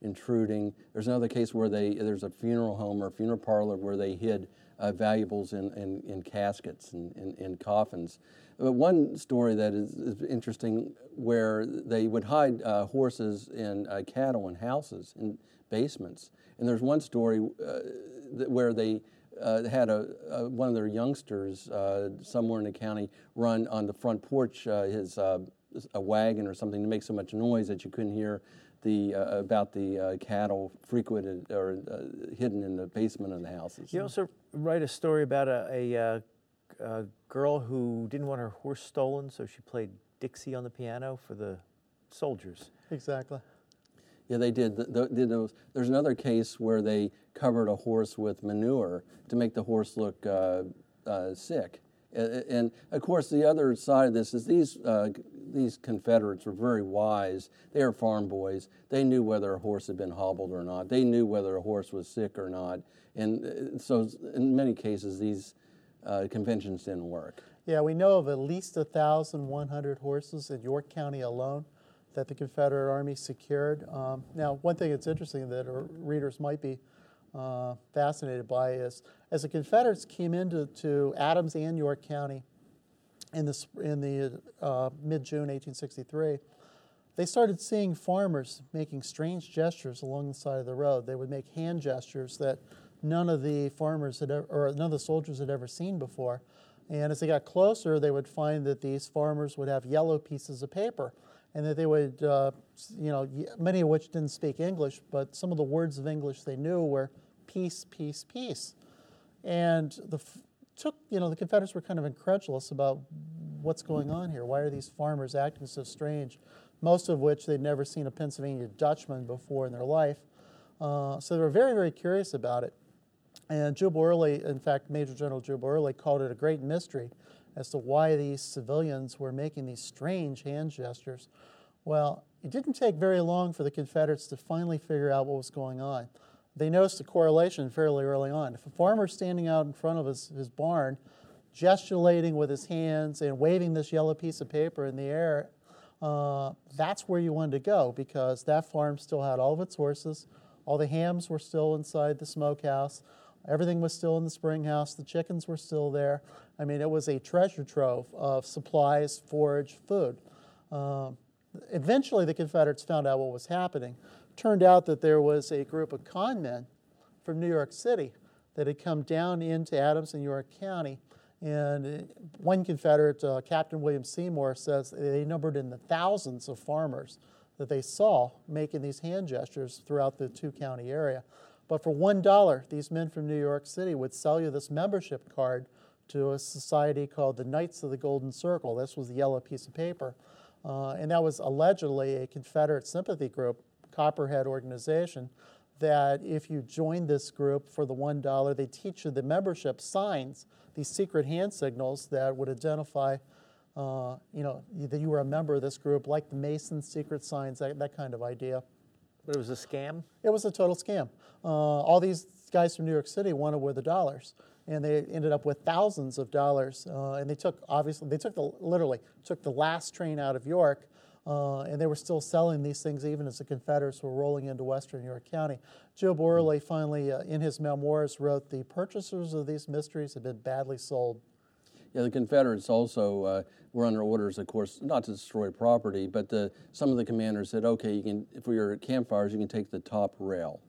intruding. There's another case where they there's a funeral home or funeral parlor where they hid uh, valuables in, in, in, caskets and in, in, coffins. But one story that is, is, interesting where they would hide uh, horses and uh, cattle in houses in basements. And there's one story uh, where they uh, had a, a, one of their youngsters uh, somewhere in the county run on the front porch his a wagon or something to make so much noise that you couldn't hear the uh, about the uh, cattle frequented or uh, hidden in the basement of the houses. You also write a story about a, a, uh, a, girl who didn't want her horse stolen, so she played Dixie on the piano for the soldiers. Exactly. Yeah, they did. The, the, those. There's another case where they covered a horse with manure to make the horse look uh, uh, sick. And of course, the other side of this is these uh, these Confederates were very wise. They were farm boys. They knew whether a horse had been hobbled or not. They knew whether a horse was sick or not. And uh, so, in many cases, these uh, conventions didn't work. Yeah, we know of at least 1,100 horses in York County alone that the Confederate Army secured. Um, now, one thing that's interesting that our readers might be uh, fascinated by is as the Confederates came into to Adams and York County in the, in the uh, mid June 1863, they started seeing farmers making strange gestures along the side of the road. They would make hand gestures that none of the farmers had ever, or none of the soldiers had ever seen before. And as they got closer, they would find that these farmers would have yellow pieces of paper and that they would, uh, you know, many of which didn't speak English, but some of the words of English they knew were peace, peace, peace. And the took, you know, the Confederates were kind of incredulous about what's going on here. Why are these farmers acting so strange? Most of which they'd never seen a Pennsylvania Dutchman before in their life. Uh, so they were very, very curious about it. And Jubal Early, in fact, Major General Jubal Early called it a great mystery as to why these civilians were making these strange hand gestures. Well, it didn't take very long for the Confederates to finally figure out what was going on they noticed a correlation fairly early on. If a farmer standing out in front of his, his barn, gesticulating with his hands and waving this yellow piece of paper in the air, uh, that's where you wanted to go because that farm still had all of its horses, all the hams were still inside the smokehouse, everything was still in the spring house, the chickens were still there. I mean, it was a treasure trove of supplies, forage, food. Uh, eventually, the Confederates found out what was happening turned out that there was a group of con men from New York City that had come down into Adams and York County. And one Confederate, uh, Captain William Seymour, says they numbered in the thousands of farmers that they saw making these hand gestures throughout the two county area. But for $1, these men from New York City would sell you this membership card to a society called the Knights of the Golden Circle. This was the yellow piece of paper. Uh, and that was allegedly a Confederate sympathy group Copperhead organization that if you joined this group for the $1, they teach you the membership signs, these secret hand signals that would identify, uh, you know, that you were a member of this group, like the Mason's secret signs, that, that kind of idea. But it was a scam? It was a total scam. Uh, all these guys from New York City wanted were the dollars. And they ended up with thousands of dollars. Uh, and they took, obviously, they took the, literally, took the last train out of York uh, and they were still selling these things even as the Confederates were rolling into western York County. Jubal Early finally, uh, in his memoirs, wrote the purchasers of these mysteries had been badly sold. Yeah, the Confederates also uh, were under orders, of course, not to destroy property, but the, some of the commanders said, okay, you can, for your campfires, you can take the top rail,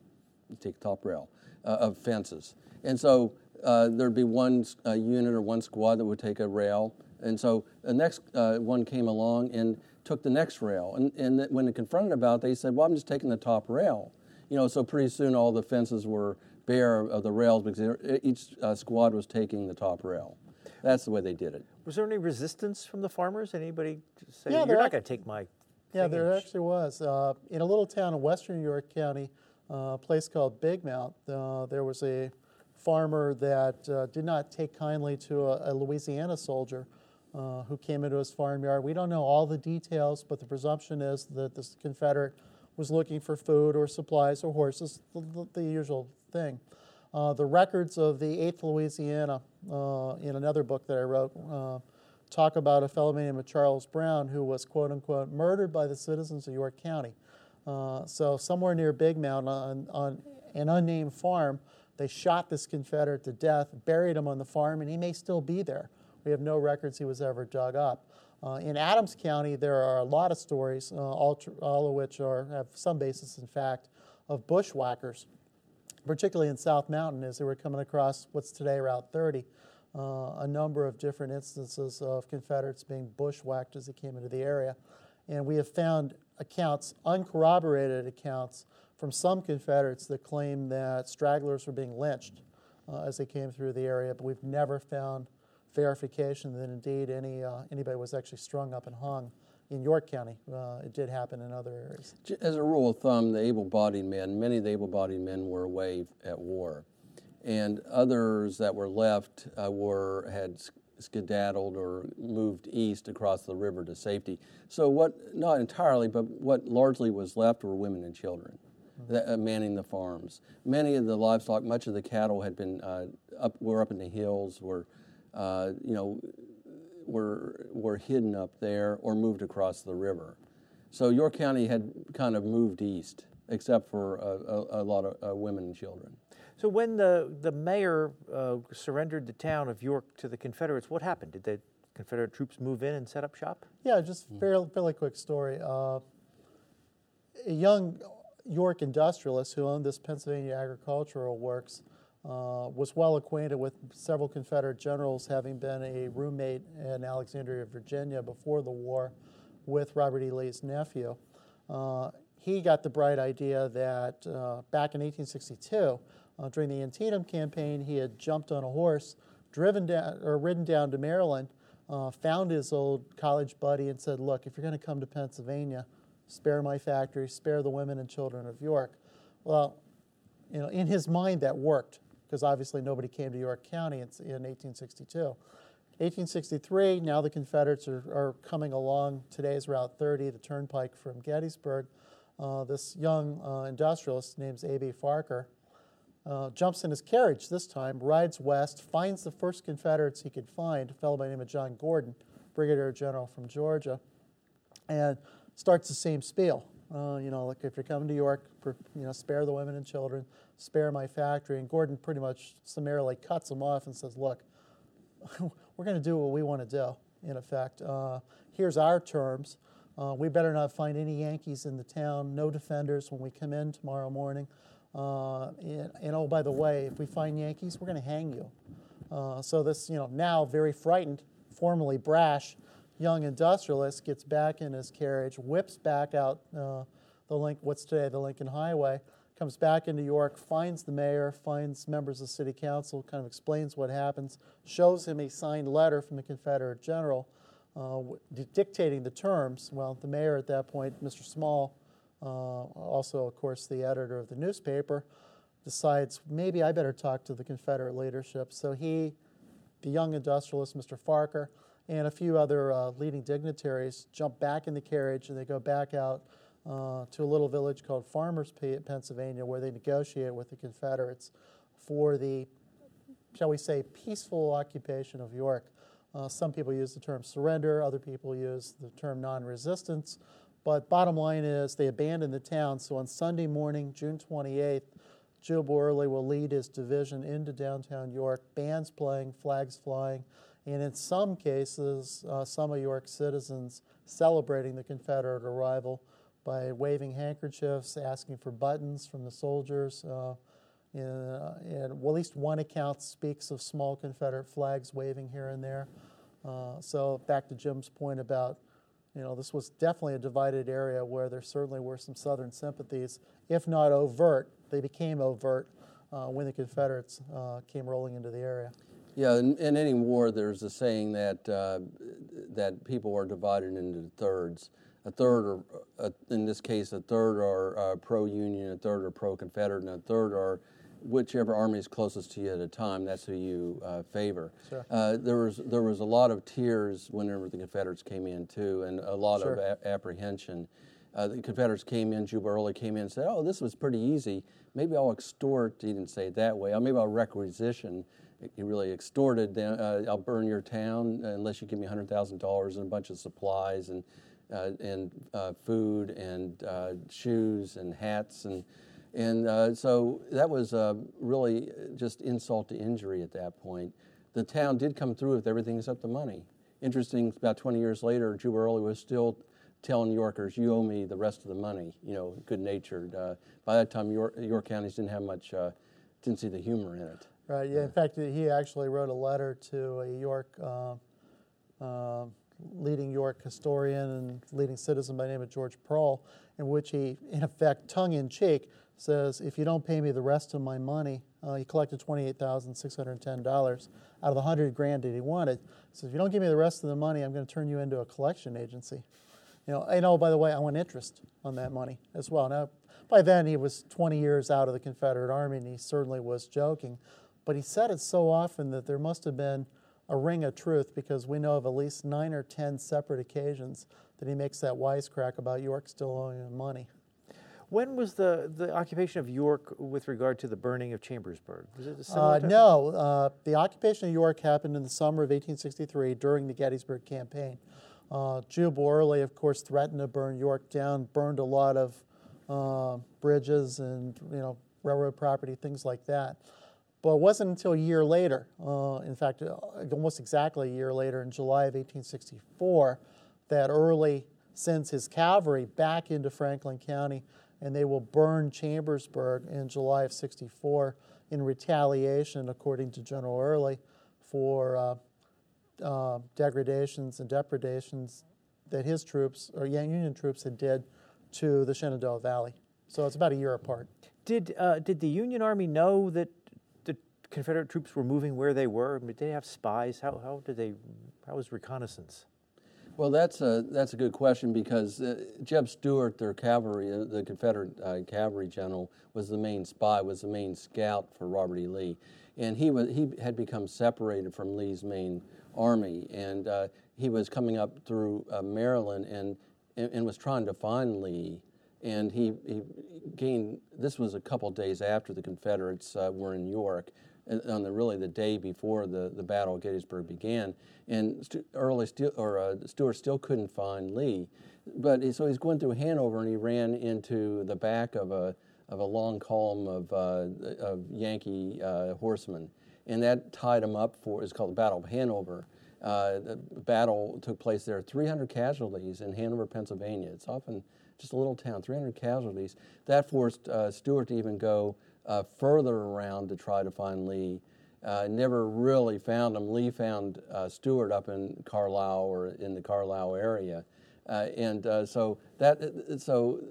take top rail uh, of fences. And so uh, there'd be one uh, unit or one squad that would take a rail. And so the next one came along, and took the next rail. And, and when they confronted about it, they said, well, I'm just taking the top rail. You know, so pretty soon all the fences were bare of the rails because each uh, squad was taking the top rail. That's the way they did it. Was there any resistance from the farmers? Anybody say, yeah, you're not going to take my Yeah, there actually was. Uh, in a little town in western York County, uh, a place called Big Mount, uh, there was a farmer that uh, did not take kindly to a, a Louisiana soldier uh, who came into his farmyard. We don't know all the details, but the presumption is that this Confederate was looking for food or supplies or horses, the, the, the usual thing. Uh, the records of the 8th Louisiana, uh, in another book that I wrote, uh, talk about a fellow named Charles Brown who was, quote unquote, murdered by the citizens of York County. Uh, so, somewhere near Big Mountain on, on an unnamed farm, they shot this Confederate to death, buried him on the farm, and he may still be there. We have no records he was ever dug up. Uh, in Adams County, there are a lot of stories, uh, all, tr- all of which are, have some basis in fact, of bushwhackers, particularly in South Mountain as they were coming across what's today Route 30. Uh, a number of different instances of Confederates being bushwhacked as they came into the area. And we have found accounts, uncorroborated accounts, from some Confederates that claim that stragglers were being lynched uh, as they came through the area, but we've never found verification that indeed any, uh, anybody was actually strung up and hung in York County. Uh, it did happen in other areas. As a rule of thumb, the able bodied men, many of the able bodied men were away at war. And others that were left uh, were, had skedaddled or moved east across the river to safety. So, what, not entirely, but what largely was left were women and children that, uh, manning the farms. Many of the livestock, much of the cattle had been uh, up, were up in the hills, were, uh, you know, were, were hidden up there or moved across the river. So York County had kind of moved east, except for a, a, a lot of uh, women and children. So when the, the mayor uh, surrendered the town of York to the Confederates, what happened? Did the Confederate troops move in and set up shop? Yeah, just fairly, fairly quick story. Uh, a young York industrialist who owned this Pennsylvania Agricultural Works uh, was well acquainted with several Confederate generals, having been a roommate in Alexandria, Virginia before the war with Robert E. Lee's nephew. Uh, he got the bright idea that uh, back in 1862, uh, during the Antietam campaign, he had jumped on a horse, driven down or ridden down to Maryland, uh, found his old college buddy, and said, "Look, if you're going to come to Pennsylvania, spare my factory, spare the women and children of York. Well, you know, in his mind that worked because obviously nobody came to York County in, in 1862. 1863, now the Confederates are, are, coming along today's Route 30, the turnpike from Gettysburg. Uh, this young uh, industrialist named A.B. Farquhar uh, jumps in his carriage this time, rides west, finds the first Confederates he could find, a fellow by the name of John Gordon, Brigadier General from Georgia, and starts the same spiel. Uh, you know, like if you're coming to York, you know, spare the women and children, spare my factory. And Gordon pretty much summarily cuts him off and says, look, we're going to do what we want to do, in effect. Uh, here's our terms. Uh, we better not find any Yankees in the town, no defenders when we come in tomorrow morning. Uh, and, and, oh, by the way, if we find Yankees, we're going to hang you. Uh, so this, you know, now very frightened, formerly brash, young industrialist gets back in his carriage, whips back out uh, the link, what's today the Lincoln Highway, comes back into York, finds the mayor, finds members of the city council, kind of explains what happens, shows him a signed letter from the Confederate general uh, dictating the terms. Well, the mayor at that point, Mr. Small, also, of course, the editor of the newspaper, decides maybe I better talk to the Confederate leadership. So he, the young industrialist, Mr. Farquhar, and a few other uh, leading dignitaries jump back in the carriage and they go back out uh, to a little village called Farmers, Pennsylvania, where they negotiate with the Confederates for the, shall we say, peaceful occupation of York. Uh, some people use the term surrender, other people use the term non resistance. But bottom line is they abandon the town. So on Sunday morning, June 28th, Jubal Early will lead his division into downtown York, bands playing, flags flying. And in some cases, uh, some of York citizens celebrating the Confederate arrival by waving handkerchiefs, asking for buttons from the soldiers. Uh, and, uh, and well, at least one account speaks of small Confederate flags waving here and there. Uh, so back to Jim's point about, you know, this was definitely a divided area where there certainly were some Southern sympathies, if not overt. They became overt uh, when the Confederates uh, came rolling into the area. Yeah, in, in, any war, there's a saying that uh, that people are divided into thirds. A third, are, uh, in this case, a third are uh, pro-union, a third are pro-Confederate, and a third are whichever army is closest to you at a time. That's who you uh, favor. Sure. Uh, there was there was a lot of tears whenever the Confederates came in too, and a lot sure. of a- apprehension. uh, the Confederates came in, Jubal Early came in and said, oh, this was pretty easy. Maybe I'll extort, he didn't say it that way, I maybe I'll requisition. He really extorted, uh, I'll burn your town unless you give me $100,000 and a bunch of supplies and, uh, and uh, food and uh, shoes and hats. And, and uh, so that was really just insult to injury at that point. The town did come through with everything except the money. Interesting, about 20 years later, Jubal Early was still telling Yorkers, "You owe me the rest of the money." You know, good-natured. Uh, by that time, York, York counties didn't have much, uh, didn't see the humor in it. Right. Yeah. In fact, he actually wrote a letter to a York uh, uh, leading York historian and leading citizen by the name of George Prowell, in which he, in effect, tongue-in-cheek, says, "If you don't pay me the rest of my money, uh, he collected twenty-eight thousand six hundred ten dollars out of the hundred grand that he wanted. So if you don't give me the rest of the money, I'm going to turn you into a collection agency." You know, I know, by the way, I want interest on that money as well. Now, by then he was 20 years out of the Confederate Army and he certainly was joking. But he said it so often that there must have been a ring of truth because we know of at least nine or 10 separate occasions that he makes that wisecrack about York still owing him money. When was the, the occupation of York with regard to the burning of Chambersburg? Was it a uh, No, uh, the occupation of York happened in the summer of 1863 during the Gettysburg campaign. Uh, Jubal Early, of course, threatened to burn York down, burned a lot of uh, bridges and you know railroad property, things like that. But it wasn't until a year later, uh, in fact, uh, almost exactly a year later, in July of 1864, that Early sends his cavalry back into Franklin County, and they will burn Chambersburg in July of 64 in retaliation, according to General Early, for uh, uh, degradations and depredations that his troops or Union troops had did to the Shenandoah Valley. So it's about a year apart. Did uh, did the Union Army know that the Confederate troops were moving where they were? Did they have spies? How how did they? How was reconnaissance? Well, that's a that's a good question because uh, Jeb Stuart, their cavalry, uh, the Confederate uh, cavalry general, was the main spy, was the main scout for Robert E. Lee, and he was he had become separated from Lee's main army, and uh, he was coming up through uh, Maryland and, and, and was trying to find Lee. And he, he gained. This was a couple days after the Confederates uh, were in York, on the really the day before the, the Battle of Gettysburg began. And St- early still, or uh, Stuart still couldn't find Lee, but he, so he's going through Hanover and he ran into the back of a of a long column of, uh, of Yankee uh, horsemen and that tied them up for, it's called the Battle of Hanover. Uh, the battle took place there, 300 casualties in Hanover, Pennsylvania. It's often just a little town, 300 casualties. That forced uh, Stuart to even go uh, further around to try to find Lee. Uh, never really found him. Lee found uh, Stuart up in Carlisle or in the Carlisle area. Uh, and so that so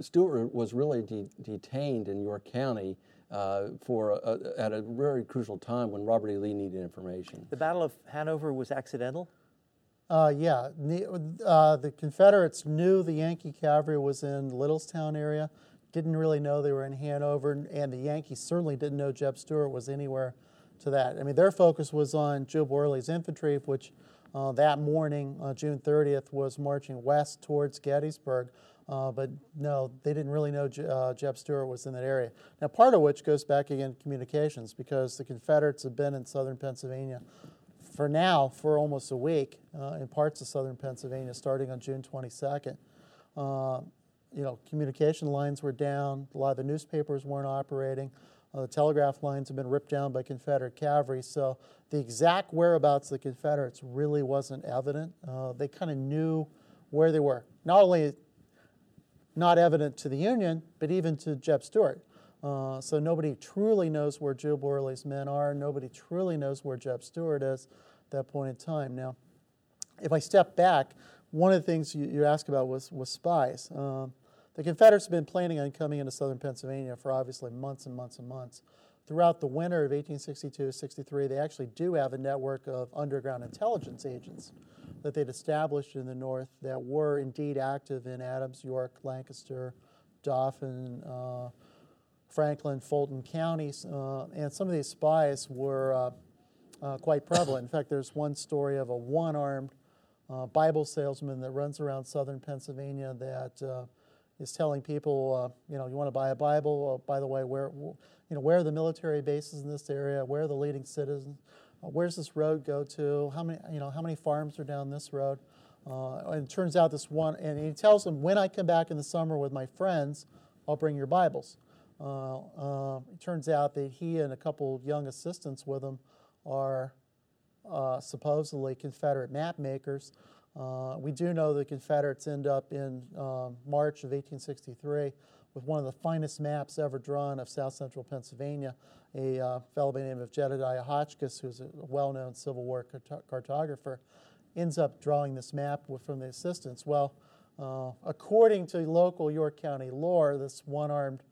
Stuart was really de- detained in York County uh, for a, at a very crucial time when Robert E. Lee needed information. The Battle of Hanover was accidental? Uh, yeah. Uh, the Confederates knew the Yankee cavalry was in Littlestown area, didn't really know they were in Hanover, and the Yankees certainly didn't know Jeb Stuart was anywhere to that. I mean, their focus was on Jubal Early's infantry, which uh, that morning, uh, June 30th, was marching west towards Gettysburg. Uh, but no, they didn't really know J- uh, Jeb Stuart was in that area. Now, part of which goes back again to communications because the Confederates have been in southern Pennsylvania for now for almost a week uh, in parts of southern Pennsylvania starting on June 22nd. You know, communication lines were down, a lot of the newspapers weren't operating. Uh, the telegraph lines have been ripped down by Confederate cavalry, so the exact whereabouts of the Confederates really wasn't evident. Uh, they kind of knew where they were. Not only not evident to the Union, but even to Jeb Stuart. Uh, so nobody truly knows where Jubal Early's men are. Nobody truly knows where Jeb Stuart is at that point in time. Now, if I step back, one of the things you, you asked about was, was spies. Um, the Confederates have been planning on coming into southern Pennsylvania for obviously months and months and months. Throughout the winter of 1862 63, they actually do have a network of underground intelligence agents that they'd established in the north that were indeed active in Adams, York, Lancaster, Dauphin, uh, Franklin, Fulton counties. Uh, and some of these spies were uh, uh quite prevalent. In fact, there's one story of a one armed uh, Bible salesman that runs around southern Pennsylvania that uh, is telling people, uh, you know, you want to buy a Bible. Uh, by the way, where, you know, where are the military bases in this area? Where are the leading citizens? Uh, where's this road go to? How many, you know, how many farms are down this road? Uh, and it turns out this one, and he tells them, when I come back in the summer with my friends, I'll bring your Bibles. Uh, uh, it turns out that he and a couple young assistants with him are uh, supposedly Confederate map makers. Uh, we do know the Confederates end up in um, March of 1863 with one of the finest maps ever drawn of south central Pennsylvania. A uh, fellow by the name of Jedediah Hotchkiss, who's a well known Civil War cart- cartographer, ends up drawing this map from the assistance. Well, uh, according to local York County lore, this one armed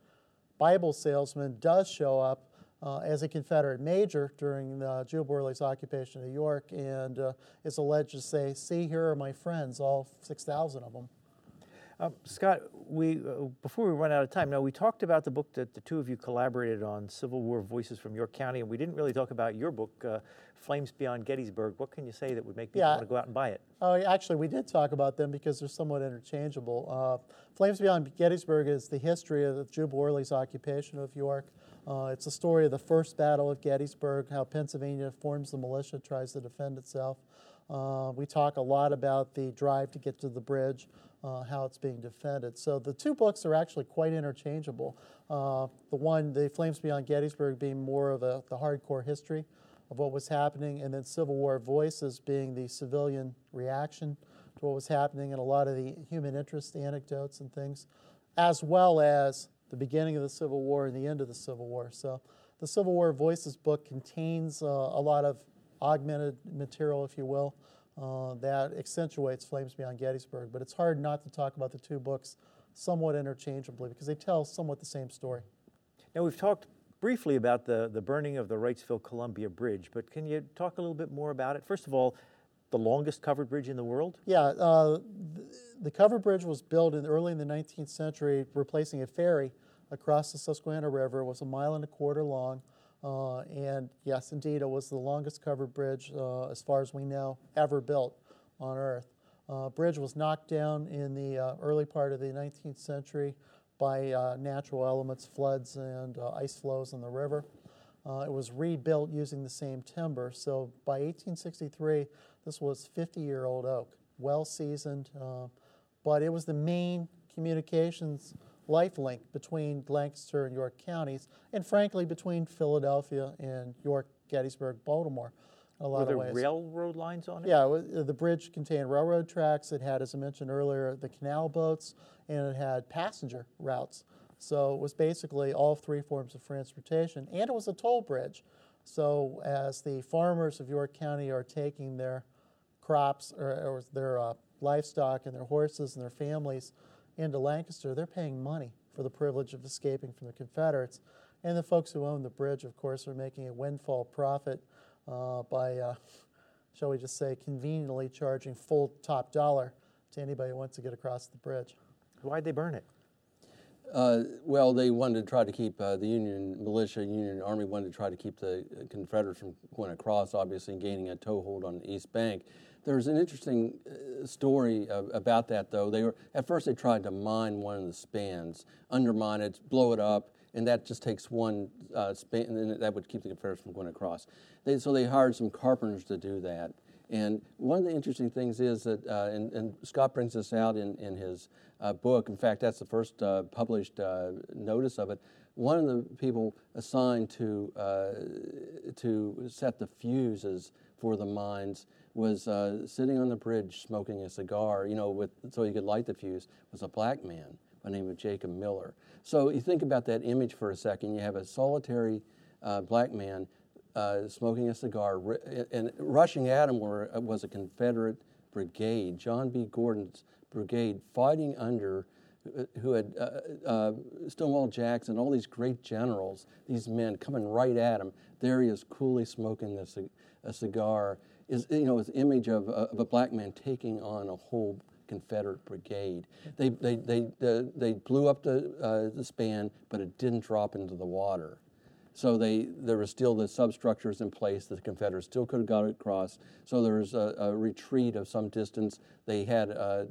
Bible salesman does show up uh, as a Confederate major during uh, Jubal Early's occupation of New York and uh, is alleged to say, See, here are my friends, all 6,000 of them. Uh, Scott, we uh, before we run out of time, now we talked about the book that the two of you collaborated on, Civil War Voices from York County, and we didn't really talk about your book, uh, Flames Beyond Gettysburg. What can you say that would make people Yeah. want to go out and buy it? Oh, actually, we did talk about them because they're somewhat interchangeable. Uh, Flames Beyond Gettysburg is the history of the Jubal Early's occupation of York. Uh, it's a story of the first battle of Gettysburg, how Pennsylvania forms the militia, tries to defend itself. Uh, we talk a lot about the drive to get to the bridge, uh, how it's being defended. So the two books are actually quite interchangeable. Uh, the one, the Flames Beyond Gettysburg, being more of a, the hardcore history of what was happening, and then Civil War Voices being the civilian reaction to what was happening and a lot of the human interest anecdotes and things, as well as the beginning of the Civil War and the end of the Civil War. So the Civil War Voices book contains uh, a lot of augmented material, if you will, uh, that accentuates Flames Beyond Gettysburg. But it's hard not to talk about the two books somewhat interchangeably because they tell somewhat the same story. Now we've talked briefly about the, the burning of the Wrightsville Columbia Bridge, but can you talk a little bit more about it? First of all, the longest covered bridge in the world? Yeah, uh, th- the covered bridge was built in early in the 19th century, replacing a ferry across the Susquehanna River. It was a mile and a quarter long, uh, and yes, indeed, it was the longest covered bridge, uh, as far as we know, ever built on Earth. Uh, bridge was knocked down in the uh, early part of the 19th century by uh, natural elements, floods, and uh, ice flows in the river. It was rebuilt using the same timber. So by 1863, this was 50 year old oak, well seasoned, but it was the main communications life link between Lancaster and York counties, and frankly, between Philadelphia and York, Gettysburg, Baltimore. in A lot Were of there ways. railroad lines on it? Yeah, it was- the bridge contained railroad tracks. It had, as I mentioned earlier, the canal boats, and it had passenger routes. So it was basically all three forms of transportation, and it was a toll bridge. So as the farmers of York County are taking their crops or, or their uh, livestock and their horses and their families into Lancaster, they're paying money for the privilege of escaping from the Confederates. And the folks who own the bridge, of course, are making a windfall profit uh, by, uh, shall we just say, conveniently charging full top dollar to anybody who wants to get across the bridge. Why'd they burn it? Uh, well, they wanted to try to keep uh, the Union militia, Union Army wanted to try to keep the Confederates from going across, obviously, and gaining a toehold on the East Bank. There's an interesting uh, story about that, though. They were at first they tried to mine one of the spans, undermine it, blow it up, and that just takes one uh, span, and that would keep the Confederates from going across. They, so they hired some carpenters to do that. And one of the interesting things is that, uh, and, and Scott brings this out in, in his uh, book. In fact, that's the first uh, published uh, notice of it. One of the people assigned to to set the fuses for the mines was uh, sitting on the bridge smoking a cigar. You know, with so he could light the fuse. Was a black man by the name of Jacob Miller. So you think about that image for a second. You have a solitary uh, black man uh, smoking a cigar, and rushing at him were, uh, was a Confederate brigade, John B. Gordon's brigade, fighting under uh, who had uh, uh, Stonewall Jackson, all these great generals, these men coming right at him. There he is, coolly smoking a, a cigar. Is you know, his image of, uh, of a black man taking on a whole Confederate brigade. They they they uh, they blew up the uh, the span, but it didn't drop into the water. So they there were still the substructures in place the Confederates still could have got across. So there was a, a retreat of some distance. They had uh,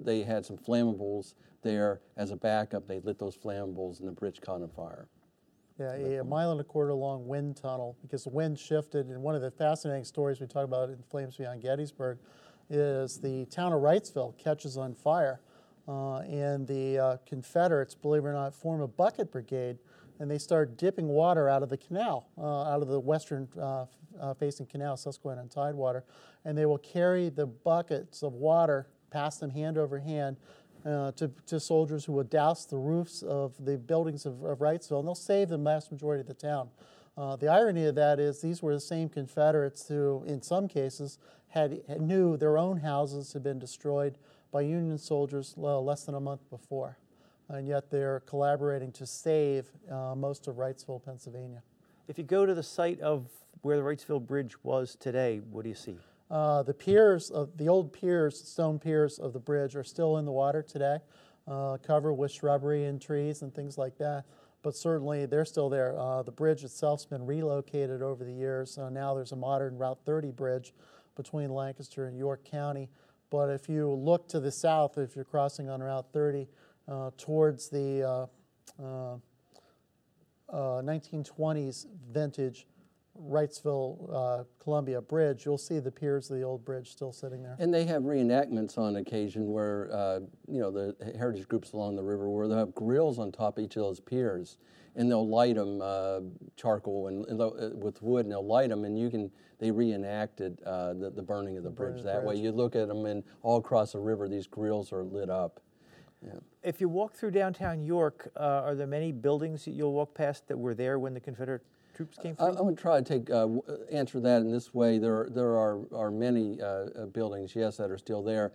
they had some flammables there as a backup. They lit those flammables, and the bridge caught on fire. Yeah, a, a mile and a quarter long wind tunnel because the wind shifted. And one of the fascinating stories we talk about in Flames Beyond Gettysburg is the town of Wrightsville catches on fire. Uh, and the uh, Confederates, believe it or not, form a bucket brigade and they start dipping water out of the canal, uh, out of the western uh, uh, facing canal, Susquehanna and Tidewater. And they will carry the buckets of water, pass them hand over hand uh, to, to soldiers who would douse the roofs of the buildings of, of Wrightsville, and they'll save the vast majority of the town. Uh, the irony of that is these were the same Confederates who, in some cases, had, had knew their own houses had been destroyed by Union soldiers less than a month before, and yet they're collaborating to save uh, most of Wrightsville, Pennsylvania. If you go to the site of where the Wrightsville Bridge was today, what do you see? Uh, the piers, of, the old piers, stone piers of the bridge, are still in the water today, uh, covered with shrubbery and trees and things like that. But certainly they're still there. Uh, the bridge itself's been relocated over the years. now there's a modern Route 30 bridge between Lancaster and York County. But if you look to the south, if you're crossing on Route 30 uh, towards the 1920s uh, vintage Wrightsville uh, Columbia Bridge, you'll see the piers of the old bridge still sitting there. And they have reenactments on occasion where, uh, you know, the heritage groups along the river where they'll have grills on top of each of those piers and they'll light them uh, charcoal and, and, uh, with wood and they'll light them and you can, they reenacted uh, the, the burning of the, the bridge that bridge. way. You look at them and all across the river, these grills are lit up. Yeah. If you walk through downtown York, uh, are there many buildings that you'll walk past that were there when the Confederate troops came from? I, am going to try to take uh, answer that in this way. There, there are, are many uh, uh, buildings, yes, that are still there.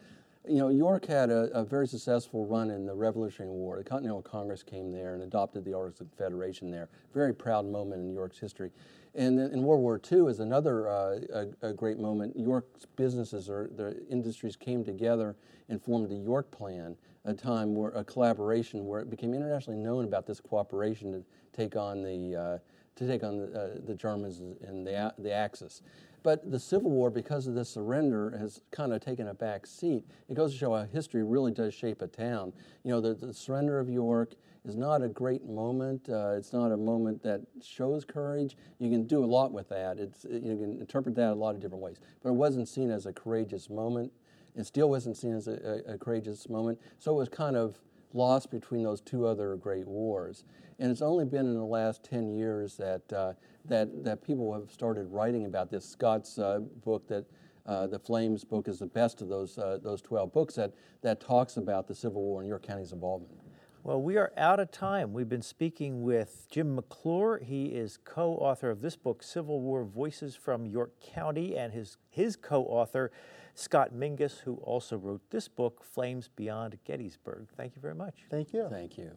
You know, York had a, a, very successful run in the Revolutionary War. The Continental Congress came there and adopted the Articles of Confederation there. Very proud moment in York's history. And in World War II is another uh, a, a, great moment. York's businesses or the industries came together and formed the York Plan, a time where a collaboration where it became internationally known about this cooperation to take on the uh, to take on the, uh, the Germans and the, the Axis. But the Civil War, because of this surrender, has kind of taken a back seat. It goes to show how history really does shape a town. You know, the, the surrender of York is not a great moment. Uh, it's not a moment that shows courage. You can do a lot with that. It's, you can interpret that a lot of different ways. But it wasn't seen as a courageous moment. It still wasn't seen as a, a, a courageous moment. So it was kind of lost between those two other great wars. And it's only been in the last 10 years that, uh, that, that people have started writing about this. Scott's uh, book that uh, the Flames book is the best of those, uh, those 12 books that, that talks about the Civil War and York County's involvement. Well, we are out of time. We've been speaking with Jim McClure. He is co author of this book, Civil War Voices from York County, and his, his co author, Scott Mingus, who also wrote this book, Flames Beyond Gettysburg. Thank you very much. Thank you. Thank you.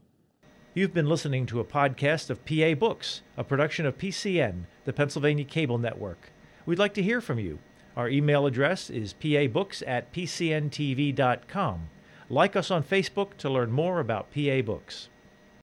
You've been listening to a podcast of PA Books, a production of PCN, the Pennsylvania Cable Network. We'd like to hear from you. Our email address is pabooks at pcntv.com. Like us on Facebook to learn more about PA Books.